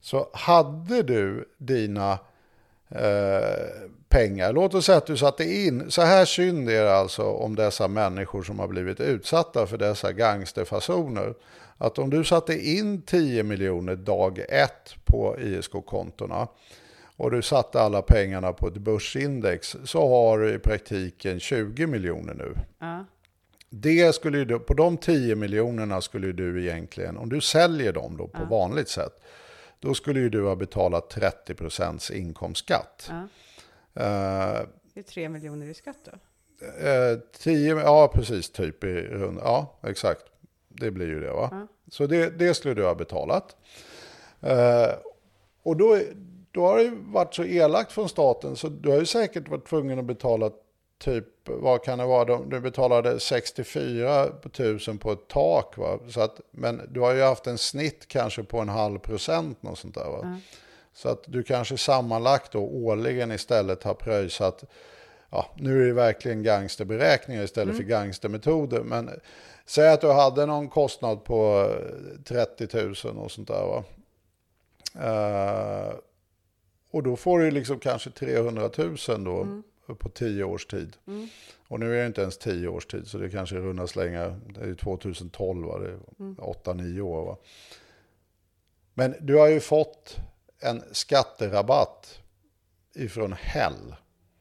Så hade du dina eh, pengar, låt oss säga att du satte in, så här synd är det alltså om dessa människor som har blivit utsatta för dessa gangsterfasoner. Att om du satte in 10 miljoner dag ett på ISK-kontona och du satte alla pengarna på ett börsindex så har du i praktiken 20 miljoner nu. Ja. Det skulle då- på de 10 miljonerna skulle du egentligen, om du säljer dem då på vanligt sätt, då skulle ju du ha betalat 30% inkomstskatt. Ja. Eh, Det är tre miljoner i skatt då? Eh, 10, ja precis, typ i rund, ja exakt. Det blir ju det va. Ja. Så det, det skulle du ha betalat. Eh, och då, då har det ju varit så elakt från staten så du har ju säkert varit tvungen att betala typ, vad kan det vara, du betalade 64 000 på ett tak va. Så att, men du har ju haft en snitt kanske på en halv procent och sånt där va. Ja. Så att du kanske sammanlagt då årligen istället har pröjsat, ja nu är det verkligen gangsterberäkningar istället för gangstermetoder, men säg att du hade någon kostnad på eh, 30 000 och sånt där va. Eh, och då får du liksom kanske 300 000 då på 10 års tid. Mm. Och nu är det inte ens 10 års tid så det kanske runda slänga, det är ju 2012 va, det är 8-9 år va. Men du har ju fått en skatterabatt ifrån Hell.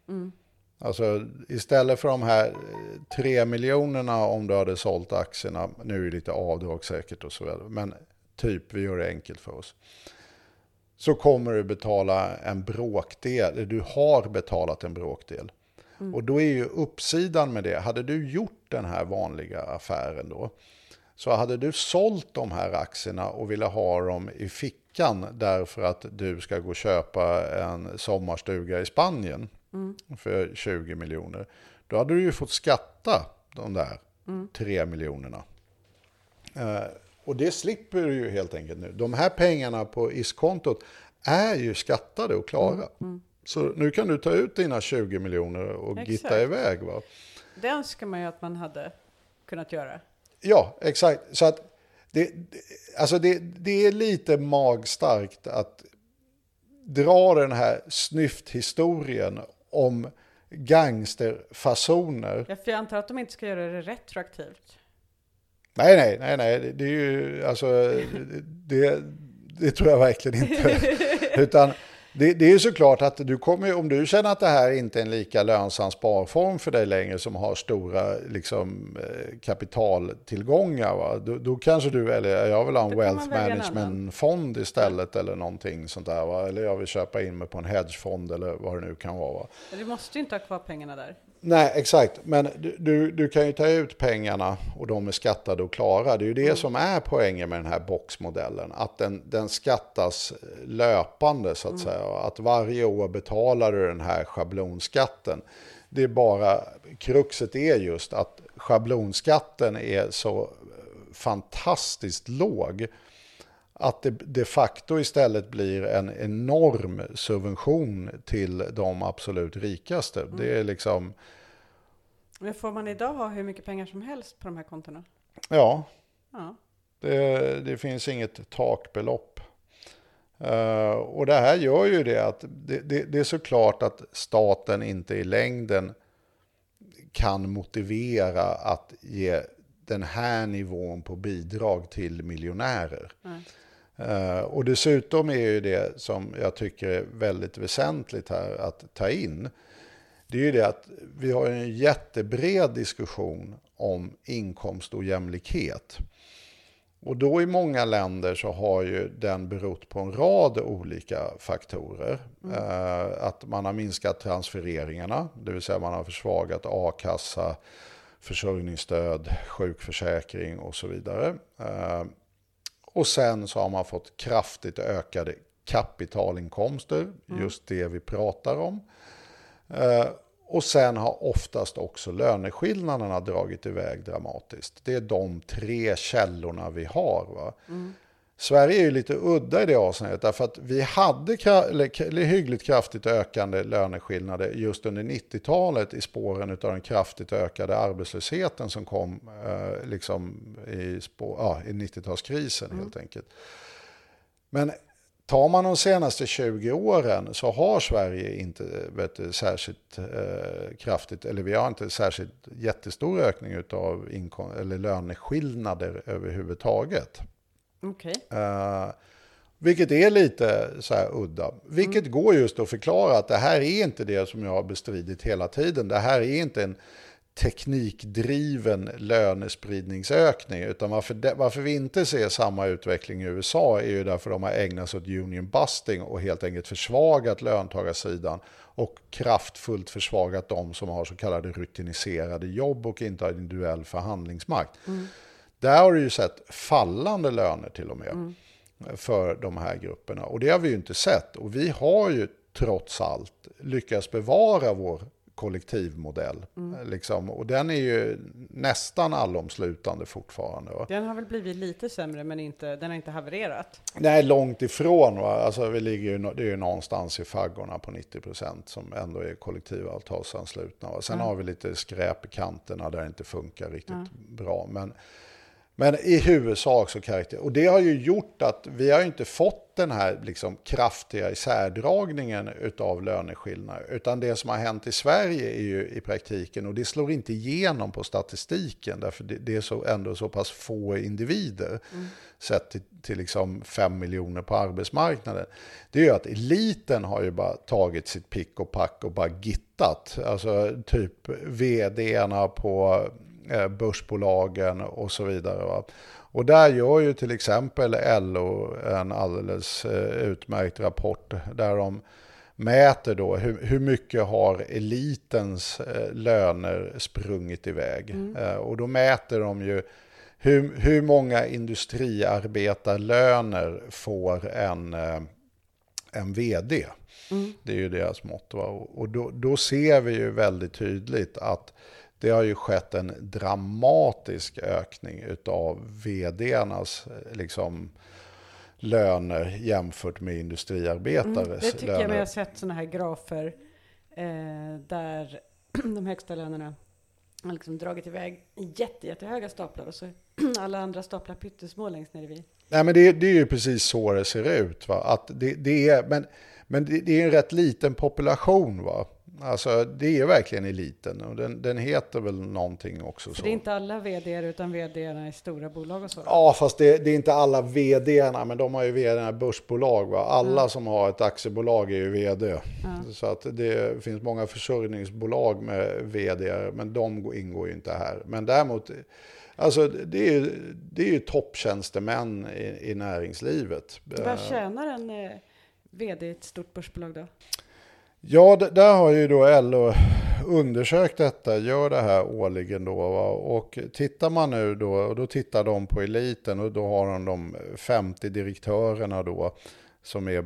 Mm. Alltså istället för de här eh, tre miljonerna om du hade sålt aktierna, nu är det lite avdrag säkert och så vidare, men typ vi gör det enkelt för oss. Så kommer du betala en bråkdel, du har betalat en bråkdel. Och då är ju uppsidan med det, hade du gjort den här vanliga affären då, så hade du sålt de här aktierna och ville ha dem i fickan därför att du ska gå och köpa en sommarstuga i Spanien för 20 miljoner. Då hade du ju fått skatta de där 3 miljonerna. Och det slipper du ju helt enkelt nu. De här pengarna på IS-kontot är ju skattade och klara. Så nu kan du ta ut dina 20 miljoner och Exakt. gitta iväg. Va? Det önskar man ju att man hade kunnat göra. Ja, exakt. Så att det, det- alltså det, det är lite magstarkt att dra den här snyfthistorien om gangsterfasoner. Ja, för jag antar att de inte ska göra det retroaktivt. Nej, nej, nej, nej, det- är ju, alltså, det, det tror jag verkligen inte. Utan det, det är ju såklart att du kommer, om du känner att det här inte är en lika lönsam sparform för dig längre som har stora liksom, eh, kapitaltillgångar, va? Då, då kanske du väljer, jag vill ha en wealth management-fond istället eller någonting sånt där. Va? Eller jag vill köpa in mig på en hedgefond eller vad det nu kan vara. Va? Du måste ju inte ha kvar pengarna där. Nej, exakt. Men du, du, kan ju ta ut pengarna och de är skattade och klara. Det är ju det som är poängen med den här boxmodellen. Att den, den skattas löpande så att säga. Att varje år betalar du den här schablonskatten. Det är bara, kruxet är just att schablonskatten är så fantastiskt låg att det de facto istället blir en enorm subvention till de absolut rikaste. Det är liksom, Men får man idag ha hur mycket pengar som helst på de här kontona? ja, Ja. det, det finns inget takbelopp. Eh, och det här gör ju det att det, det, det är såklart att staten inte i längden kan motivera att ge den här nivån på bidrag till miljonärer. Nej. Eh, och dessutom är ju det som jag tycker är väldigt väsentligt här att ta in. Det är ju det att vi har en jättebred diskussion om inkomstojämlikhet. Och då i många länder så har ju den berott på en rad olika faktorer. Eh, att man har minskat transfereringarna, det vill säga man har försvagat a-kassa, försörjningsstöd, sjukförsäkring och så vidare. Och sen så har man fått kraftigt ökade kapitalinkomster, just det vi pratar om. Eh, och sen har oftast också löneskillnaderna dragit iväg dramatiskt. Det är de tre källorna vi har. Va? Sverige är ju lite udda i det avseendet därför att vi hade eller, hyggligt kraftigt ökande löneskillnader just under 90-talet i spåren av den kraftigt ökade arbetslösheten som kom eh, liksom i, spår, ja, i 90-talskrisen helt enkelt. Men tar man de senaste 20 åren så har Sverige inte vet särskilt eh, kraftigt, eller vi har inte särskilt jättestor ökning av eller löneskillnader överhuvudtaget. Okej. Eh, vilket är lite så här udda. Vilket går just att förklara att det här är inte det som jag har bestridit hela tiden. Det här är inte en teknikdriven lönespridningsökning. Utan varför, det, varför vi inte ser samma utveckling i USA är ju därför de har ägnat sig åt union busting och helt enkelt försvagat löntagarsidan och kraftfullt försvagat de som har så kallade rutiniserade jobb och inte har individuell förhandlingsmakt. Där har du ju sett fallande löner till och med för de här grupperna. Och det har vi ju inte sett. Och vi har ju trots allt lyckats bevara vår kollektivmodell. Liksom. Och den är ju nästan allomslutande fortfarande. Va? Den har väl blivit lite sämre, men inte, den har inte havererat. Nej, långt ifrån. Va? Alltså, vi ligger ju, det är ju någonstans i faggorna på 90 procent som ändå är kollektivavtalsanslutna. Va? Sen har vi lite skräp i kanterna där det inte funkar riktigt bra. Men, men i huvudsak så karaktär. Och det har ju gjort att vi har ju inte fått den här liksom kraftiga isärdragningen utav löneskillnader. Utan det som har hänt i Sverige är ju i praktiken, och det slår inte igenom på statistiken, därför det, är så, ändå så pass få individer sett till, till liksom fem miljoner på arbetsmarknaden. Det är ju att eliten har ju bara tagit sitt pick och pack och bara gittat. Alltså typ vdarna på börsbolagen och så vidare. Va? Och där gör ju till exempel LO en alldeles eh, utmärkt rapport där de mäter då hur, hur mycket har elitens eh, löner sprungit iväg. Eh, och då mäter de ju hur, hur många industriarbetarlöner får en, eh, en vd. Det är ju deras mått. Va? Och då, då ser vi ju väldigt tydligt att det har ju skett en dramatisk ökning av vdarnas eh, liksom, löner jämfört med industriarbetares Mm, det tycker löner. jag vi har sett sådana här grafer eh, där de högsta lönerna har liksom dragit iväg i jätte, jättehöga staplar och så alla andra staplar pyttesmå längst ner vid. Nej, men det, det är ju precis så det ser ut. Va? Att det, det är, men men det, det är en rätt liten population. Va? Alltså, det är verkligen eliten och den, den heter väl någonting också. Så så. det är inte alla vd utan vd i stora bolag och så? Ja, fast det, det är inte alla vdarna, men de har ju vd i börsbolag. Va? Alla som har ett aktiebolag är ju vd. Så att det finns många försörjningsbolag med vd, men de ingår ju inte här. Men däremot, alltså det är ju, det är ju topptjänstemän i, i näringslivet. Vad tjänar en eh, vd i ett stort börsbolag då? Ja, där har ju då LO undersökt detta, gör det här årligen då. Va? Och tittar man nu då, och då tittar de på eliten och då har de de 50 direktörerna då som är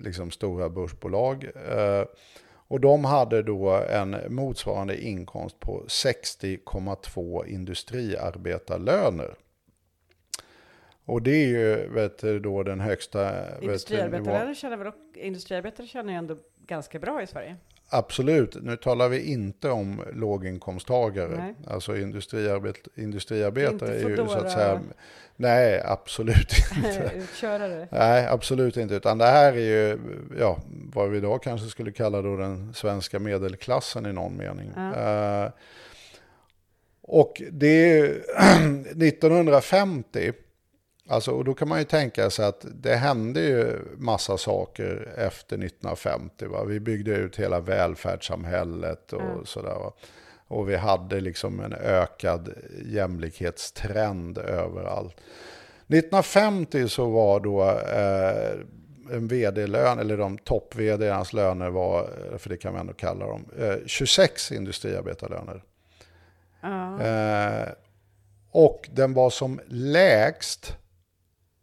liksom stora börsbolag. Eh, och de hade då en motsvarande inkomst på 60,2 industriarbetarlöner. Och det är ju vet du, då den högsta. Industriarbetare känner väl, industriarbetare känner ju ändå ganska bra i Sverige. Absolut, nu talar vi inte om låginkomsttagare. Nej. Alltså industriarbet, industriarbetare Inte är ju så att säga... Nej, absolut inte. Utkörare. Nej, absolut inte. Utan det här är ju ja, vad vi idag kanske skulle kalla då den svenska medelklassen i någon mening. Ja. Eh, och det är ju 1950, alltså, och då kan man ju tänka sig att det hände ju massa saker efter 1950. Va? Vi byggde ut hela välfärdssamhället och Ja. sådär. Va? Och vi hade liksom en ökad jämlikhetstrend överallt. 1950 så var då eh, en vd-lön, eller de topp vd löner var, för det kan vi ändå kalla dem, eh, 26 industriarbetarlöner. Ja. Eh, och den var som lägst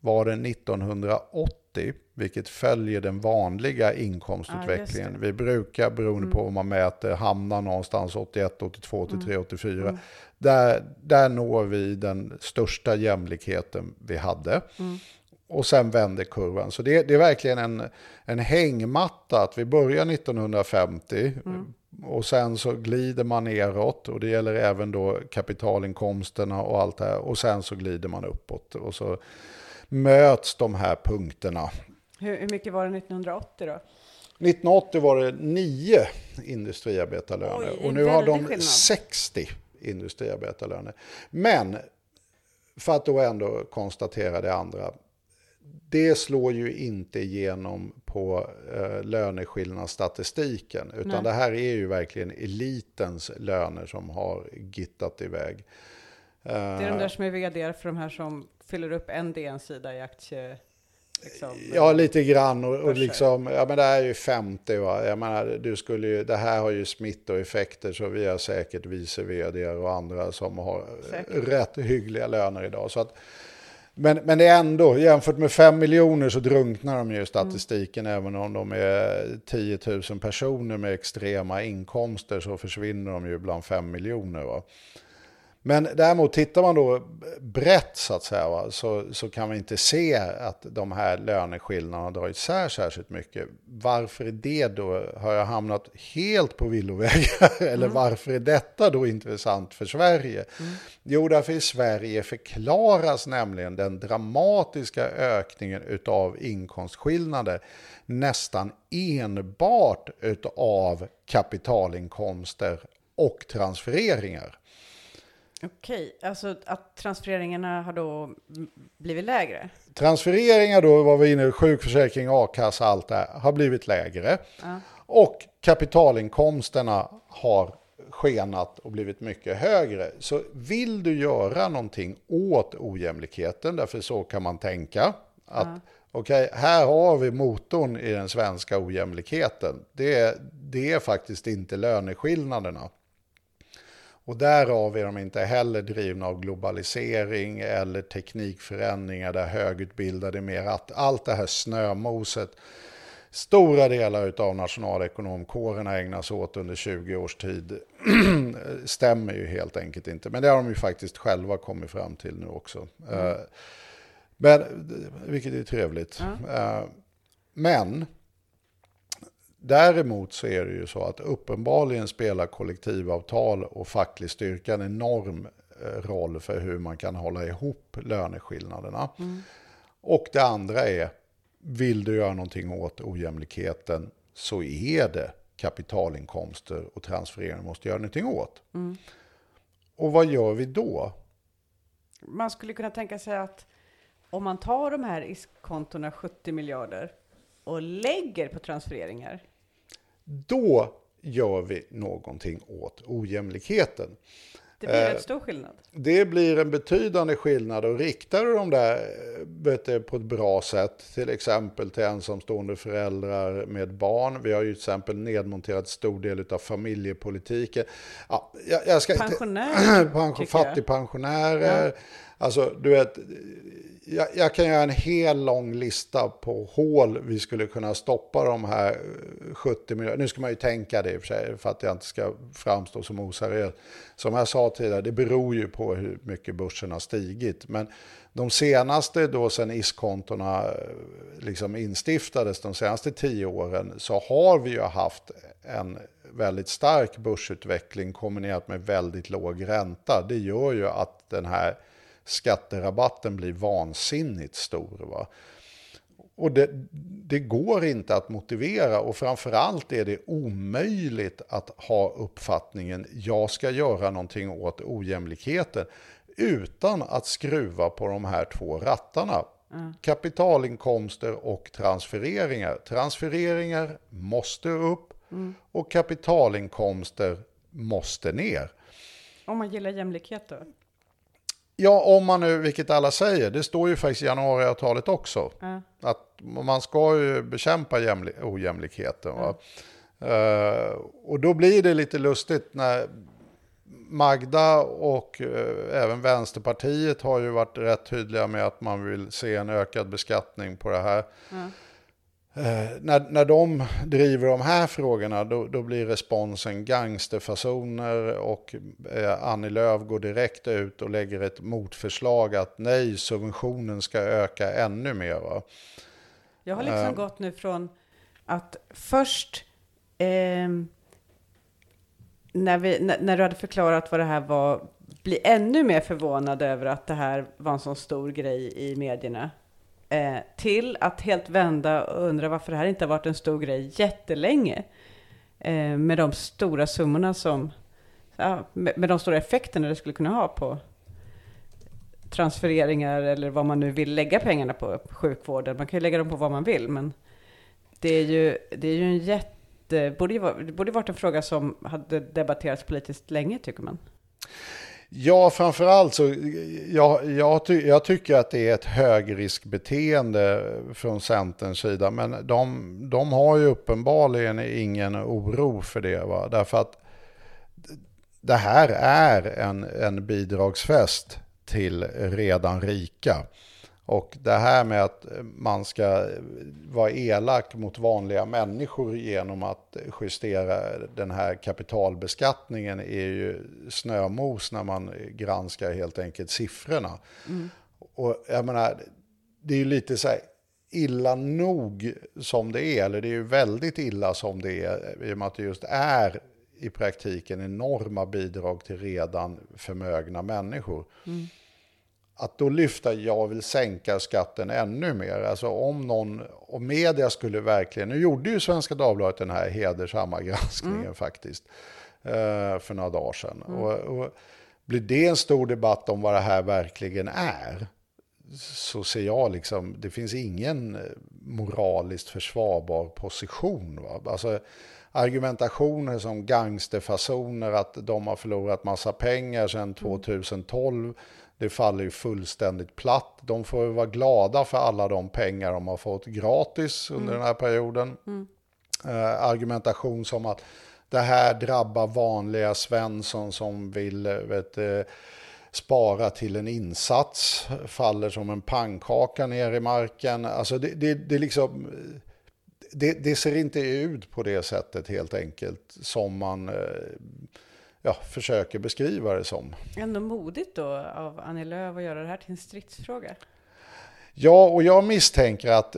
var den 1980, vilket följer den vanliga inkomstutvecklingen. Ja, Vi brukar, beroende Mm. på vad man mäter, hamna någonstans 81, 82, 83, 84. Mm. Där, där når vi den största jämlikheten vi hade. Mm. Och sen vände kurvan. Så det, det är verkligen en, en hängmatta att vi börjar 1950 Mm. och sen så glider man neråt och det gäller även då kapitalinkomsterna och allt det här. Och sen så glider man uppåt och så möts de här punkterna. Hur, hur mycket var det 1980 då? 1980 var det nio industriarbetarlöner Oj, och nu har de skillnad. 60 industriarbetarlöner. Men för att då ändå konstatera det andra. Det slår ju inte igenom på eh, löneskillnadsstatistiken. Utan Nej. det här är ju verkligen elitens löner som har gittat iväg. Det är de där som är vd för de här som fyller upp en DN-sida i aktie... Liksom, Ja, lite grann. Och, och liksom, ja, men det här är ju 50. Va? Jag menar, du skulle ju, det här har ju smittoeffekter så vi har säkert vice vd och andra som har Säkert. rätt hyggliga löner idag. Så att, men, men det är ändå, jämfört med 5 miljoner så drunknar de ju i statistiken. Även om de är 10 000 personer med extrema inkomster så försvinner de ju bland 5 miljoner. Va? Men däremot tittar man då brett så att säga va, så, så kan vi inte se att de här löneskillnaderna drar isär särskilt mycket. Varför är det då? Har jag hamnat helt på villovägar? Eller varför är detta då intressant för Sverige? Jo, därför i Sverige förklaras nämligen den dramatiska ökningen utav inkomstskillnader nästan enbart utav kapitalinkomster och transfereringar. Okej, alltså att transfereringarna har då blivit lägre? Transfereringar då var vi inne, sjukförsäkring, a-kassa, allt det här, har blivit lägre. Ja. Och kapitalinkomsterna har skenat och blivit mycket högre. Så vill du göra någonting åt ojämlikheten, därför så kan man tänka, att okej, här har vi motorn i den svenska ojämlikheten. Det, det är faktiskt inte löneskillnaderna. Och därav är de inte heller drivna av globalisering eller teknikförändringar där högutbildade är mer att allt det här snömoset stora delar av nationalekonomkårerna ägnar sig åt under 20 års tid stämmer ju helt enkelt inte. Men det har de ju faktiskt själva kommit fram till nu också. Eh, Men, vilket är trevligt. Eh, Men Däremot så är det ju så att uppenbarligen spelar kollektivavtal och facklig styrka en enorm eh, roll för hur man kan hålla ihop löneskillnaderna. Och det andra är, vill du göra någonting åt ojämlikheten så är det kapitalinkomster och transfereringar måste göra någonting åt. Och vad gör vi då? Man skulle kunna tänka sig att om man tar de här ISK-kontona, 70 miljarder, och lägger på transfereringar, Då gör vi någonting åt ojämlikheten. Det blir Eh, rätt stor skillnad. Det blir en betydande skillnad och riktar du dem där eh, du, på ett bra sätt, till exempel till ensamstående föräldrar med barn. Vi har ju till exempel nedmonterat stor del av familjepolitiken. Ja, jag, jag ska, Pensionärer, Pension, tycker jag. Alltså, du vet, jag, jag kan göra en hel lång lista på hål vi skulle kunna stoppa de här eh, 70 miljarderna. Nu ska man ju tänka det i och för sig, för att jag inte ska framstå som oseriös. Som jag sa tidigare, det beror ju på hur mycket börsen har stigit. Men de senaste, då sen iskontorna eh, liksom instiftades, de senaste tio åren, så har vi ju haft en väldigt stark börsutveckling kombinerat med väldigt låg ränta. Det gör ju att den här skatterabatten blir vansinnigt stor. Va? Och det, det går inte att motivera och framförallt är det omöjligt att ha uppfattningen jag ska göra någonting åt ojämlikheten utan att skruva på de här två rattarna. Kapitalinkomster och transfereringar. Transfereringar måste upp och kapitalinkomster måste ner. Om man gillar jämlikhet då? Ja, om man nu, vilket alla säger, det står ju faktiskt i januariavtalet också. Ja. Att man ska ju bekämpa jämli- ojämlikheten. Va? Eh, och då blir det lite lustigt när Magda och eh, även Vänsterpartiet har ju varit rätt tydliga med att man vill se en ökad beskattning på det här. Eh, när, när de driver de här frågorna då, då blir responsen gangsterfasoner och eh, Annie Lööf går direkt ut och lägger ett motförslag att nej, subventionen ska öka ännu mer. Va? Jag har liksom Eh. gått nu från att först ehm, när, vi, när, när du hade förklarat vad det här var, bli ännu mer förvånad över att det här var en sån stor grej i medierna. Eh, till att helt vända och undra varför det här inte har varit en stor grej jättelänge. Eh, med de stora summorna som, ja, med, med de stora effekterna det skulle kunna ha på transfereringar eller vad man nu vill lägga pengarna på, sjukvården. Man kan ju lägga dem på vad man vill, men det är ju, det är ju en jätte... Borde ju det borde ju varit en fråga som hade debatterats politiskt länge, tycker man. Ja, framförallt så jag, jag, ty, jag tycker att det är ett högriskbeteende från Centerns sida. Men de, de har ju uppenbarligen ingen oro för det. Va? Därför att det här är en, en bidragsfest till redan rika. Och det här med att man ska vara elak mot vanliga människor genom att justera den här kapitalbeskattningen är ju snömos när man granskar helt enkelt siffrorna. Och jag menar, det är ju lite så här illa nog som det är, eller det är ju väldigt illa som det är, i och med att det just är i praktiken enorma bidrag till redan förmögna människor att då lyfta jag vill sänka skatten ännu mer. Alltså om någon, och media skulle verkligen, nu gjorde ju Svenska Dagbladet den här hedersamma granskningen faktiskt, eh, för några dagar sedan. Och, och blir det en stor debatt om vad det här verkligen är, så ser jag liksom, det finns ingen moraliskt försvarbar position. Va? Alltså, argumentationer som gangsterfasoner, att de har förlorat massa pengar sedan 2012, det faller ju fullständigt platt. De får vara glada för alla de pengar de har fått gratis under den här perioden. Eh, argumentation som att det här drabbar vanliga Svensson som vill eh, vet, eh, spara till en insats, faller som en pannkaka ner i marken. Alltså det, det, det, liksom, det, det ser inte ut på det sättet helt enkelt som man eh, ja, försöker beskriva det som. Ändå modigt då av Annie Lööf att göra det här till en stridsfråga. Ja, och jag misstänker att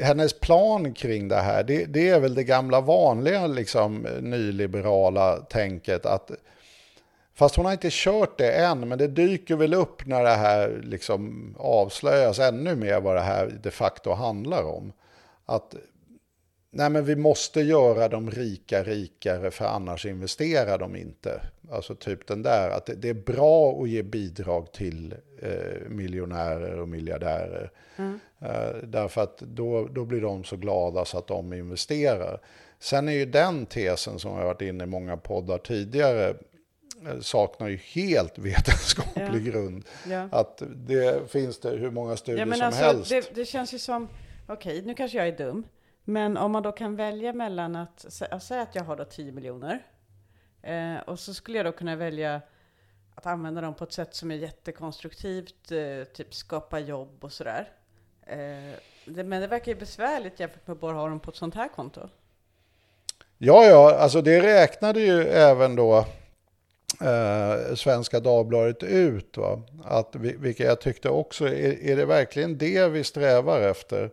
hennes plan kring det här, det, det är väl det gamla vanliga liksom, nyliberala tänket att Fast hon har inte kört det än, men det dyker väl upp när det här liksom avslöjas ännu mer vad det här de facto handlar om. Att nej men vi måste göra de rika rikare för annars investerar de inte. Alltså typ den där, att det, det är bra att ge bidrag till eh, miljonärer och miljardärer. Eh, därför att då, då blir de så glada så att de investerar. Sen är ju den tesen som jag har varit inne i många poddar tidigare, eh, saknar ju helt vetenskaplig Ja. grund. Ja. Att det finns det hur många studier Ja, men som alltså, helst. det, det känns ju som, okej, nu kanske jag är dum, men om man då kan välja mellan att, sä- att säga att jag har då 10 miljoner, eh, och så skulle jag då kunna välja att använda dem på ett sätt som är jättekonstruktivt, eh, typ skapa jobb och sådär. Eh, det, men det verkar ju besvärligt jämfört med att bara ha dem på ett sånt här konto. Ja, ja, alltså det räknade ju även då eh, Svenska Dagbladet ut. Va? Att, vilket jag tyckte också, är, är det verkligen det vi strävar efter?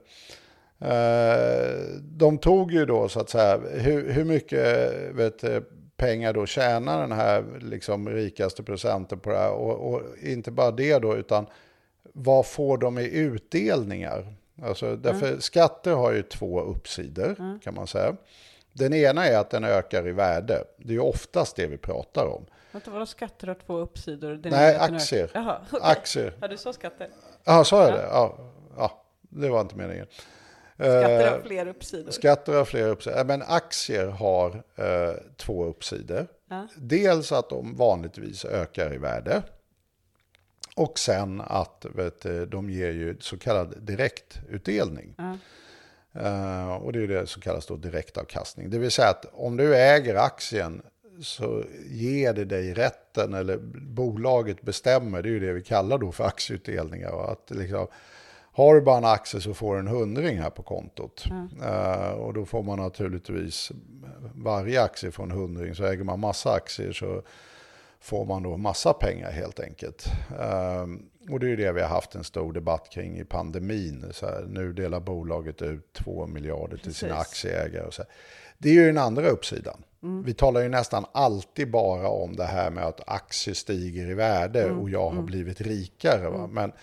Eh, de tog ju då så att säga, hur, hur mycket vet, du, pengar då tjänar den här liksom, rikaste procenten på det här? Och, och inte bara det då, utan vad får de i utdelningar? Alltså, därför skatter har ju två uppsidor kan man säga. Den ena är att den ökar i värde. Det är ju oftast det vi pratar om. Vänta, vadå skatter har två uppsidor? Den Nej, aktier. Jaha, okej. Aktier. Ja, du sa skatter. Ja, sa jag Ja. det? Ja, ja, det var inte meningen. Skatter har Eh, fler uppsidor. Skatter har flera uppsidor. Men aktier har eh, två uppsidor. Ja. Dels att de vanligtvis ökar i värde. Och sen att vet, du, de ger ju så kallad direktutdelning. Ja. Eh, och det är det som kallas då direktavkastning. Det vill säga att om du äger aktien så ger det dig rätten, eller bolaget bestämmer, det är ju det vi kallar då för aktieutdelningar. Att liksom, har du bara en aktie så får du en hundring här på kontot. Eh, och då får man naturligtvis varje aktie får en hundring. Så äger man massa aktier så får man då massa pengar helt enkelt. Ehm, och det är ju det vi har haft en stor debatt kring i pandemin. Så här, nu delar bolaget ut 2 miljarder till sina aktieägare. Och så här. Det är ju den andra uppsidan. Vi talar ju nästan alltid bara om det här med att aktier stiger i värde och jag har blivit rikare. Va? Men det-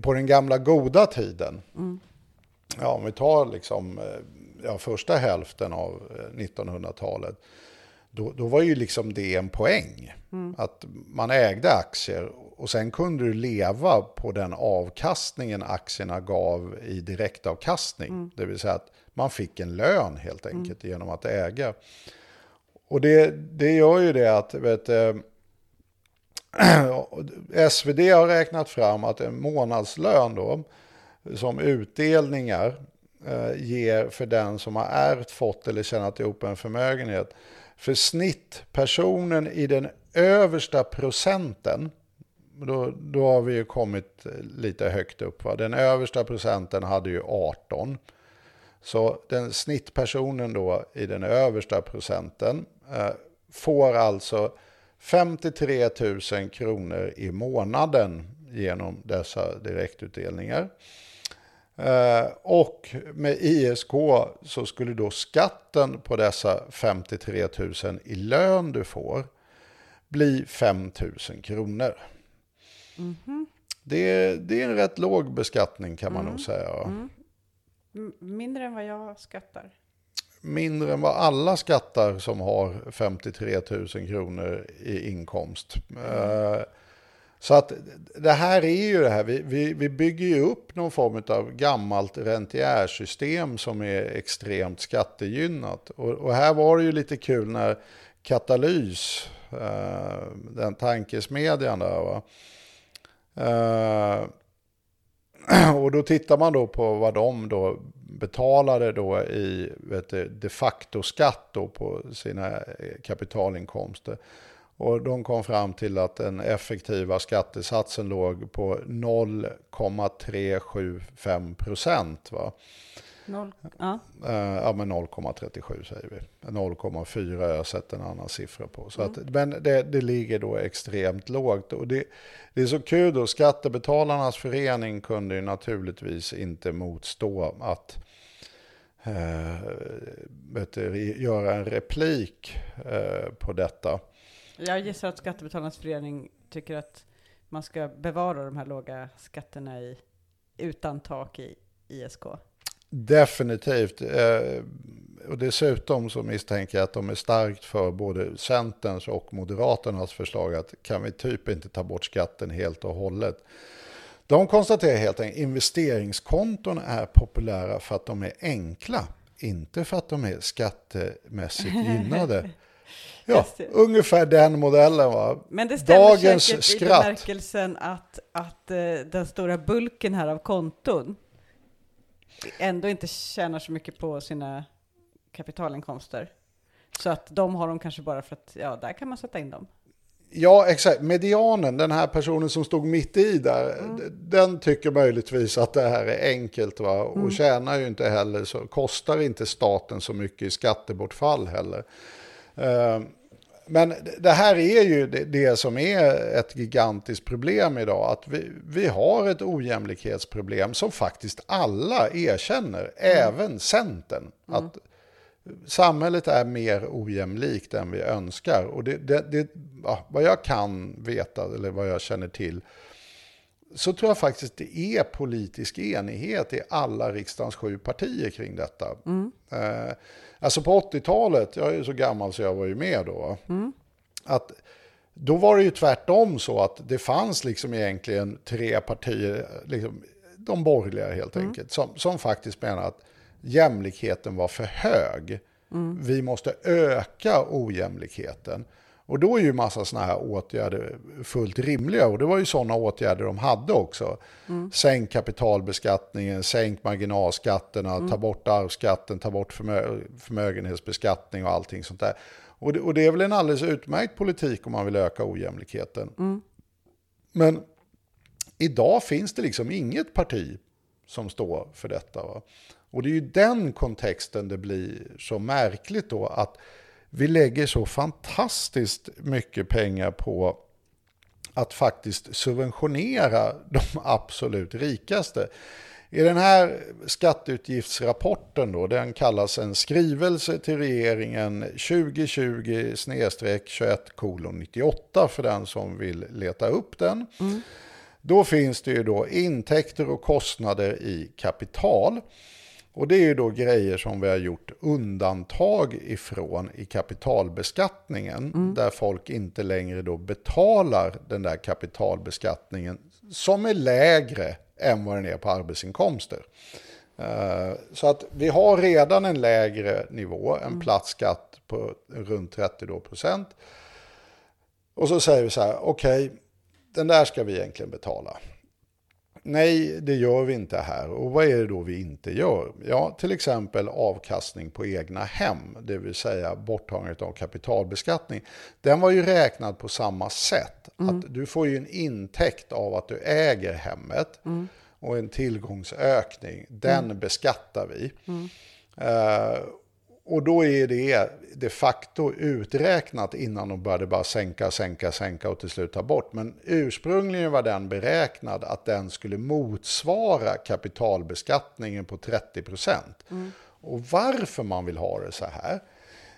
på den gamla goda tiden, ja, om vi tar liksom, eh, ja, första hälften av eh, 1900-talet, då, då var ju liksom det en poäng. Att man ägde aktier och sen kunde du leva på den avkastningen aktierna gav i direktavkastning. Det vill säga att man fick en lön helt enkelt genom att äga. Och det, det gör ju det att, vet, eh, SvD har räknat fram att en månadslön då, som utdelningar eh, ger för den som har ärvt, fått eller tjänat ihop en förmögenhet. För snittpersonen i den översta procenten, då, då har vi ju kommit lite högt upp. Va? Den översta procenten hade ju 18. Så den snittpersonen då i den översta procenten eh, får alltså 53 000 kronor i månaden genom dessa direktutdelningar. Eh, och med ISK så skulle då skatten på dessa 53 000 i lön du får bli 5 000 kronor. Det, är, det är en rätt låg beskattning kan man nog säga. va? M- Mindre än vad jag skattar. Mindre än vad alla skattar som har 53 000 kronor i inkomst. Eh, Så att det här är ju det här, vi, vi, vi bygger ju upp någon form av gammalt rentiärsystem som är extremt skattegynnat. Och, och här var det ju lite kul när Katalys, eh, den tankesmedjan där, va? Eh, och då tittar man då på vad de då betalade då i vet du, de facto skatt då på sina eh, kapitalinkomster. Och de kom fram till att den effektiva skattesatsen låg på 0,375 procent. Va? Noll. Ja. Eh, ja, men 0,37 säger vi. 0,4 har jag sett en annan siffra på. Så att, men det, det ligger då extremt lågt. Och det, det är så kul då, Skattebetalarnas förening kunde ju naturligtvis inte motstå att eh, vet du, göra en replik eh, på detta. Jag gissar att Skattebetalarnas förening tycker att man ska bevara de här låga skatterna i, utan tak i ISK. Definitivt. Eh, och dessutom så misstänker jag att de är starkt för både Centerns och Moderaternas förslag att kan vi typ inte ta bort skatten helt och hållet. De konstaterar helt enkelt att investeringskonton är populära för att de är enkla, inte för att de är skattemässigt gynnade. Ja, ungefär den modellen va. Men det stämmer Dagens säkert i bemärkelsen att, att eh, den stora bulken här av konton ändå inte tjänar så mycket på sina kapitalinkomster. Så att de har de kanske bara för att, ja, där kan man sätta in dem. Ja, exakt. Medianen, den här personen som stod mitt i där, d- den tycker möjligtvis att det här är enkelt va? och tjänar ju inte heller, så kostar inte staten så mycket i skattebortfall heller. Eh, Men det- här är ju det, som är ett gigantiskt problem idag, att vi, vi har ett ojämlikhetsproblem som faktiskt alla erkänner, även Centern. Att samhället är mer ojämlikt än vi önskar. Och det, det, det, vad jag kan veta, eller vad jag känner till, så tror jag faktiskt det är politisk enighet i alla riksdagens sju partier kring detta. Eh, alltså på 80-talet, jag är ju så gammal så jag var ju med då, att då var det ju tvärtom så att det fanns liksom egentligen tre partier, liksom, de borgerliga helt enkelt, som, som faktiskt menar att jämlikheten var för hög. Vi måste öka ojämlikheten. Och då är ju massa sådana här åtgärder fullt rimliga. Och det var ju sådana åtgärder de hade också. Sänk kapitalbeskattningen, sänk marginalskatterna, ta bort arvsskatten, ta bort förmö förmögenhetsbeskattning och allting sånt där. Och det, och det är väl en alldeles utmärkt politik om man vill öka ojämlikheten. Men idag finns det liksom inget parti som står för detta. Va? Och det är ju den kontexten det blir så märkligt då att vi lägger så fantastiskt mycket pengar på att faktiskt subventionera de absolut rikaste. I den här skatteutgiftsrapporten då, den kallas en skrivelse till regeringen 2020-21 98 för den som vill leta upp den. Då finns det ju då intäkter och kostnader i kapital. Och det är ju då grejer som vi har gjort undantag ifrån i kapitalbeskattningen. Där folk inte längre då betalar den där kapitalbeskattningen som är lägre än vad den är på arbetsinkomster. Eh, Så att vi har redan en lägre nivå, en platt skatt på runt 30 då procent. Och så säger vi så här, okej, den där ska vi egentligen betala. Nej, det gör vi inte här. Och vad är det då vi inte gör? Ja, till exempel avkastning på egna hem, det vill säga borttagandet av kapitalbeskattning. Den var ju räknad på samma sätt. Att du får ju en intäkt av att du äger hemmet och en tillgångsökning. Den beskattar vi. Eh, och då är det de facto uträknat innan de började bara sänka, sänka, sänka och till slut ta bort. Men ursprungligen var den beräknad att den skulle motsvara kapitalbeskattningen på 30 procent. Och varför man vill ha det så här,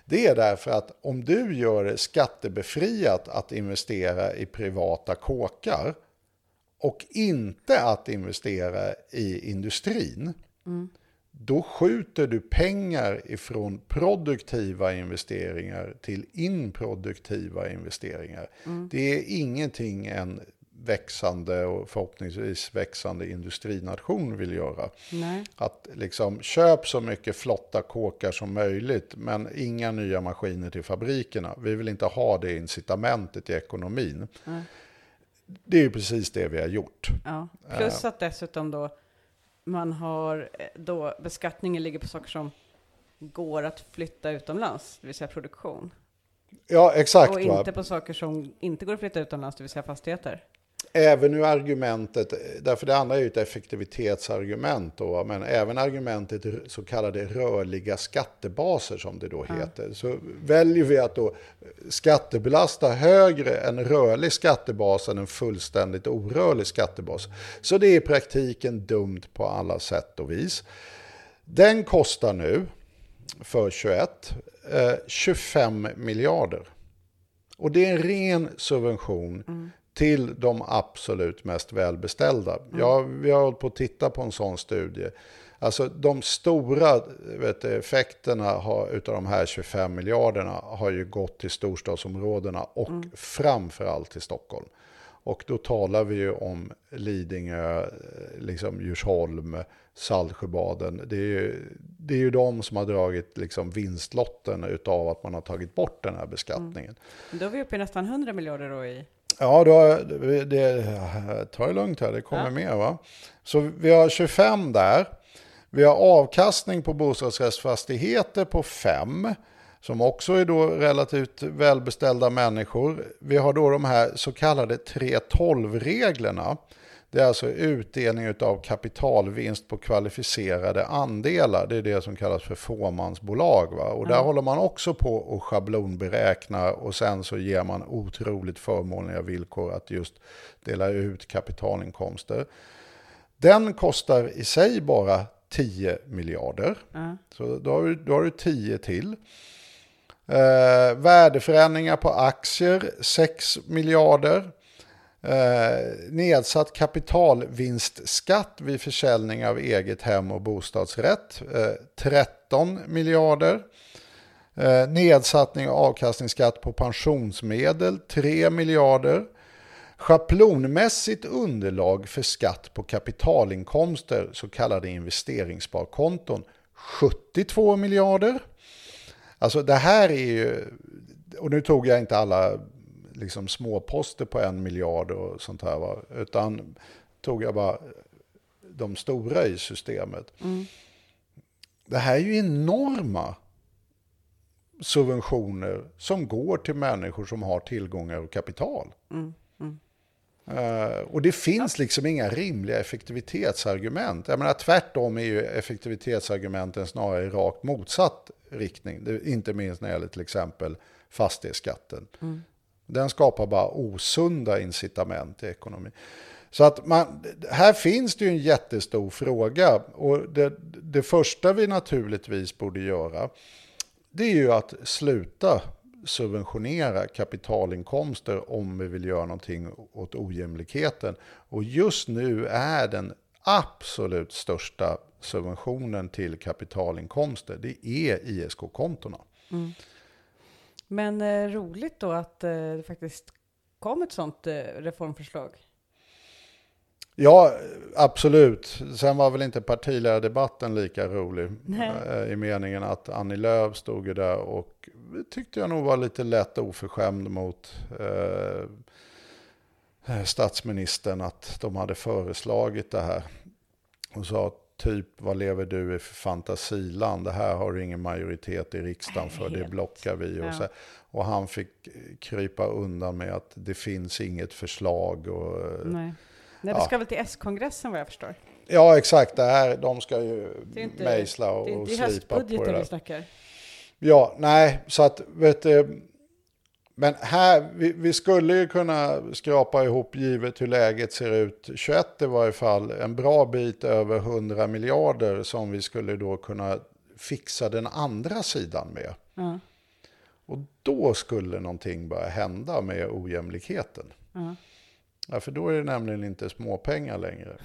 det är därför att om du gör det skattebefriat att investera i privata kåkar och inte att investera i industrin, då skjuter du pengar ifrån produktiva investeringar till improduktiva investeringar. Det är ingenting en växande och förhoppningsvis växande industrination vill göra. Nej. Att liksom köp så mycket flotta kåkar som möjligt men inga nya maskiner till fabrikerna. Vi vill inte ha det incitamentet i ekonomin. Det är ju precis det vi har gjort. Ja. Plus att dessutom då man har eh, då beskattningen ligger på saker som går att flytta utomlands, det vill säga produktion. Ja, exakt. och va? inte på saker som inte går att flytta utomlands, det vill säga fastigheter. Även ur argumentet, därför det andra är ju ett effektivitetsargument då, men även argumentet så kallade rörliga skattebaser som det då heter. Så väljer vi att då skattebelasta högre en rörlig skattebas än en fullständigt orörlig skattebas. Så det är i praktiken dumt på alla sätt och vis. Den kostar nu för 21 eh, 25 miljarder. Och det är en ren subvention till de absolut mest välbeställda. Ja, vi har hållit på att titta på en sån studie. Alltså de stora vet du, effekterna har, utav de här 25 miljarderna har ju gått till storstadsområdena och framförallt till Stockholm. Och då talar vi ju om Lidingö, eh, liksom Djursholm, Saltsjöbaden. Det är, ju, det är ju de som har dragit liksom vinstlotten utav att man har tagit bort den här beskattningen. Då är vi uppe i nästan 100 miljarder då i... Ja, då, det, det, ta det lugnt här, det kommer Ja. mer va. Så vi har 25 där. Vi har avkastning på bostadsrättsfastigheter på 5. Som också är då relativt välbeställda människor. Vi har då de här så kallade 3.12-reglerna. Det är alltså utdelning av kapitalvinst på kvalificerade andelar. Det är det som kallas för fåmansbolag. Va? Och där håller man också på och schablonberäkna och sen så ger man otroligt förmånliga villkor att just dela ut kapitalinkomster. Den kostar i sig bara 10 miljarder. Ja. Så då har du, då har du 10 till. Eh, värdeförändringar på aktier 6 miljarder. Eh, nedsatt kapitalvinstskatt vid försäljning av eget hem och bostadsrätt eh, 13 miljarder. Eh, nedsattning av avkastningsskatt på pensionsmedel 3 miljarder. Schablonmässigt underlag för skatt på kapitalinkomster, så kallade investeringssparkonton, 72 miljarder. Alltså det här är ju, och nu tog jag inte alla liksom småposter på en miljard och sånt här, va? utan tog jag bara de stora i systemet. Det här är ju enorma subventioner som går till människor som har tillgångar och kapital. Eh, och det finns liksom inga rimliga effektivitetsargument. Jag menar, tvärtom är ju effektivitetsargumenten snarare i rakt motsatt riktning. Det, inte minst när det gäller till exempel fastighetsskatten. Den skapar bara osunda incitament i ekonomin. Så att man, här finns det ju en jättestor fråga. Och det, det första vi naturligtvis borde göra det är ju att sluta subventionera kapitalinkomster om vi vill göra någonting åt ojämlikheten. Och just nu är den absolut största subventionen till kapitalinkomster, det är ISK-kontona. Mm. Men eh, roligt då att eh, det faktiskt kom ett sånt eh, reformförslag. Ja, absolut. Sen var väl inte partiledardebatten lika rolig. Nej. eh, I meningen att Annie Lööf stod ju där och tyckte jag nog var lite lätt oförskämd mot eh, eh, statsministern att de hade föreslagit det här. Och sa typ, vad lever du i för fantasiland? Det här har du ingen majoritet i riksdagen för, det Helt. blockar vi. Och, Ja. så, och han fick krypa undan med att det finns inget förslag. Och, Nej. Nej, det Ja. ska väl till S-kongressen vad jag förstår. Ja, exakt. Det här, de ska ju Det är inte- mejsla och, Det är och inte i slipa på det höstbudgeten vi där. snackar. Ja, nej, så att, vet du, men här, vi, vi skulle ju kunna skrapa ihop, givet hur läget ser ut, 21 i varje fall, en bra bit över 100 miljarder som vi skulle då kunna fixa den andra sidan med. Ja. Och då skulle någonting börja hända med ojämlikheten. Ja. Ja, för då är det nämligen inte småpengar längre.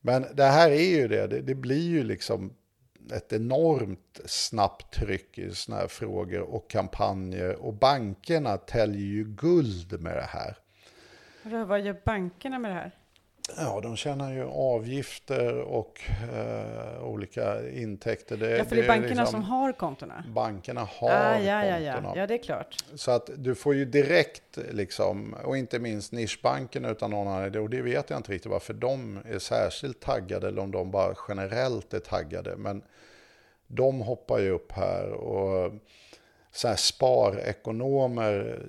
Men det här är ju det, det, det blir ju liksom ett enormt snabbt tryck i sådana här frågor och kampanjer. Och bankerna täljer ju guld med det här. Vad gör bankerna med det här? Ja, de tjänar ju avgifter och eh, olika intäkter. Det, Ja, för det är bankerna liksom- som har kontona. Bankerna har Ah, ja, ja, ja. kontona. ja, det är klart. Så att du får ju direkt, liksom, och inte minst nischbankerna utan någon annan, och det vet jag inte riktigt varför de är särskilt taggade eller om de bara generellt är taggade. Men de hoppar ju upp här och så här sparekonomer,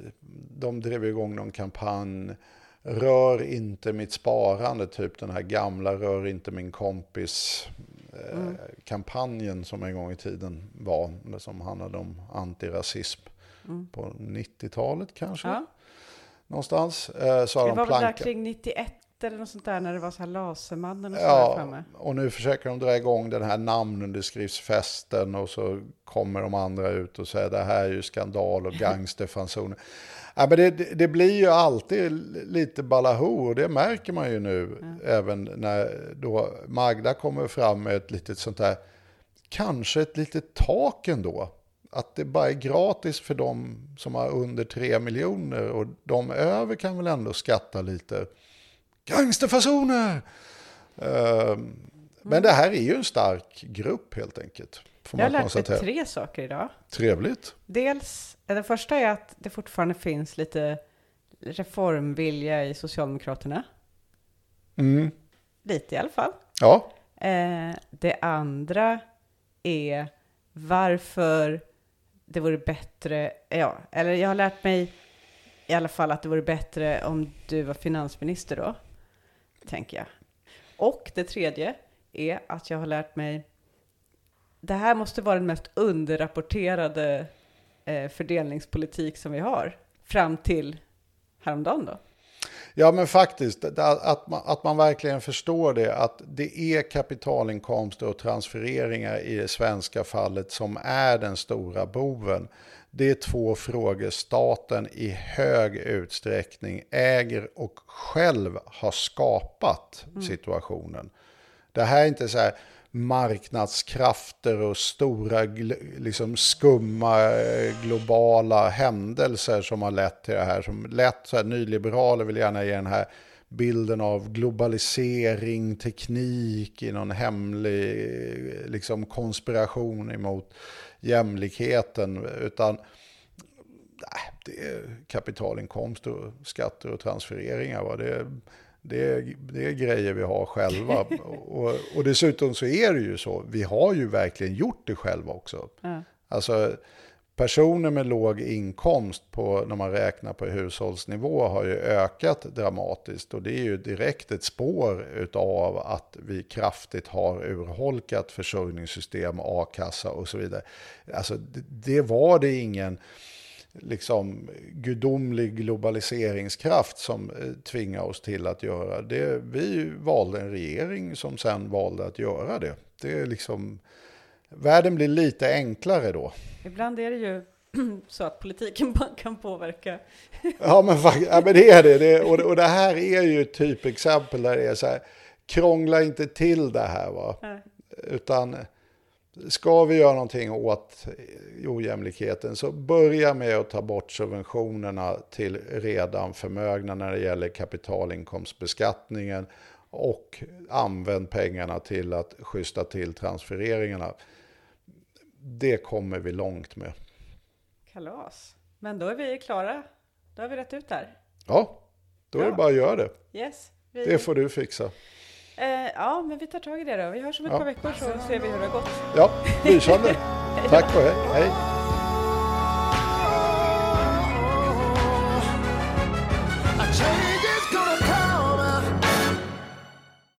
de drev igång någon kampanj. Rör inte mitt sparande, typ den här gamla rör inte min kompis eh, Mm. kampanjen som en gång i tiden var, som handlade om antirasism på 90-talet kanske. Mm. Ja. Någonstans. Eh, så Det de var väl där kring 91 eller något sånt där när det var så här Lasermannen och så. Ja, framme. och nu försöker de dra igång den här namnunderskriftsfesten och så kommer de andra ut och säger det här är ju skandal och gangsterfansoner. Ja, men det, det, blir ju alltid lite balahoo och det märker man ju nu även när då Magda kommer fram med ett litet sånt där, kanske ett litet tak ändå. att det bara är gratis för de som har under 3 miljoner och de över kan väl ändå skatta lite. Gangsterfasoner! Eh, Men det här är ju en stark grupp helt enkelt. Får Jag har lärt mig tre saker idag. Trevligt. Dels, den första är att det fortfarande finns lite reformvilja i Socialdemokraterna. Mm. Lite i alla fall. Ja, Eh, det andra är varför det vore bättre, ja, eller jag har lärt mig i alla fall att det vore bättre om du var finansminister då, tänker jag. Och det tredje är att jag har lärt mig, det här måste vara den mest underrapporterade eh, fördelningspolitik som vi har, fram till häromdagen då. Ja, men faktiskt, att man, att man verkligen förstår det, att det är kapitalinkomster och transfereringar i det svenska fallet som är den stora boven. Det är två frågor staten i hög utsträckning äger och själv har skapat situationen. Det här är inte så här marknadskrafter och stora liksom skumma eh, globala händelser som har lett till det här. Som lätt så här, nyliberaler vill gärna ge den här bilden av globalisering, teknik i någon hemlig liksom konspiration emot jämlikheten. Utan nej, det är kapitalinkomster, och skatter och transfereringar. Va? Det, är, det, är, det är grejer vi har själva. och, och dessutom så är det ju så, vi har ju verkligen gjort det själva också. Ja. Alltså personer med låg inkomst på, när man räknar på hushållsnivå har ju ökat dramatiskt och det är ju direkt ett spår utav att vi kraftigt har urholkat försörjningssystem, a-kassa och så vidare. Alltså det, det var det ingen liksom gudomlig globaliseringskraft som eh, tvingade oss till att göra. Det, vi valde en regering som sen valde att göra det. Det är liksom, världen blir lite enklare då. Ibland är det ju så att politiken kan påverka. Ja men, ja, men det är det. det och, och det här är ju ett typexempel där det är så här, krångla inte till det här va. Nej. Utan ska vi göra någonting åt ojämlikheten så börja med att ta bort subventionerna till redan förmögna när det gäller kapitalinkomstbeskattningen och använd pengarna till att schyssta till transfereringarna. Det kommer vi långt med. Kalas. Men då är vi klara. Då har vi rätt ut där. Ja, då är det Bra. bara att göra det. Yes. Vi, Det får du fixa. Eh, ja, men vi tar tag i det då. Vi hörs om ett Ja. par veckor så ser vi hur det har gått. Ja, lysande. Tack och hej. hej.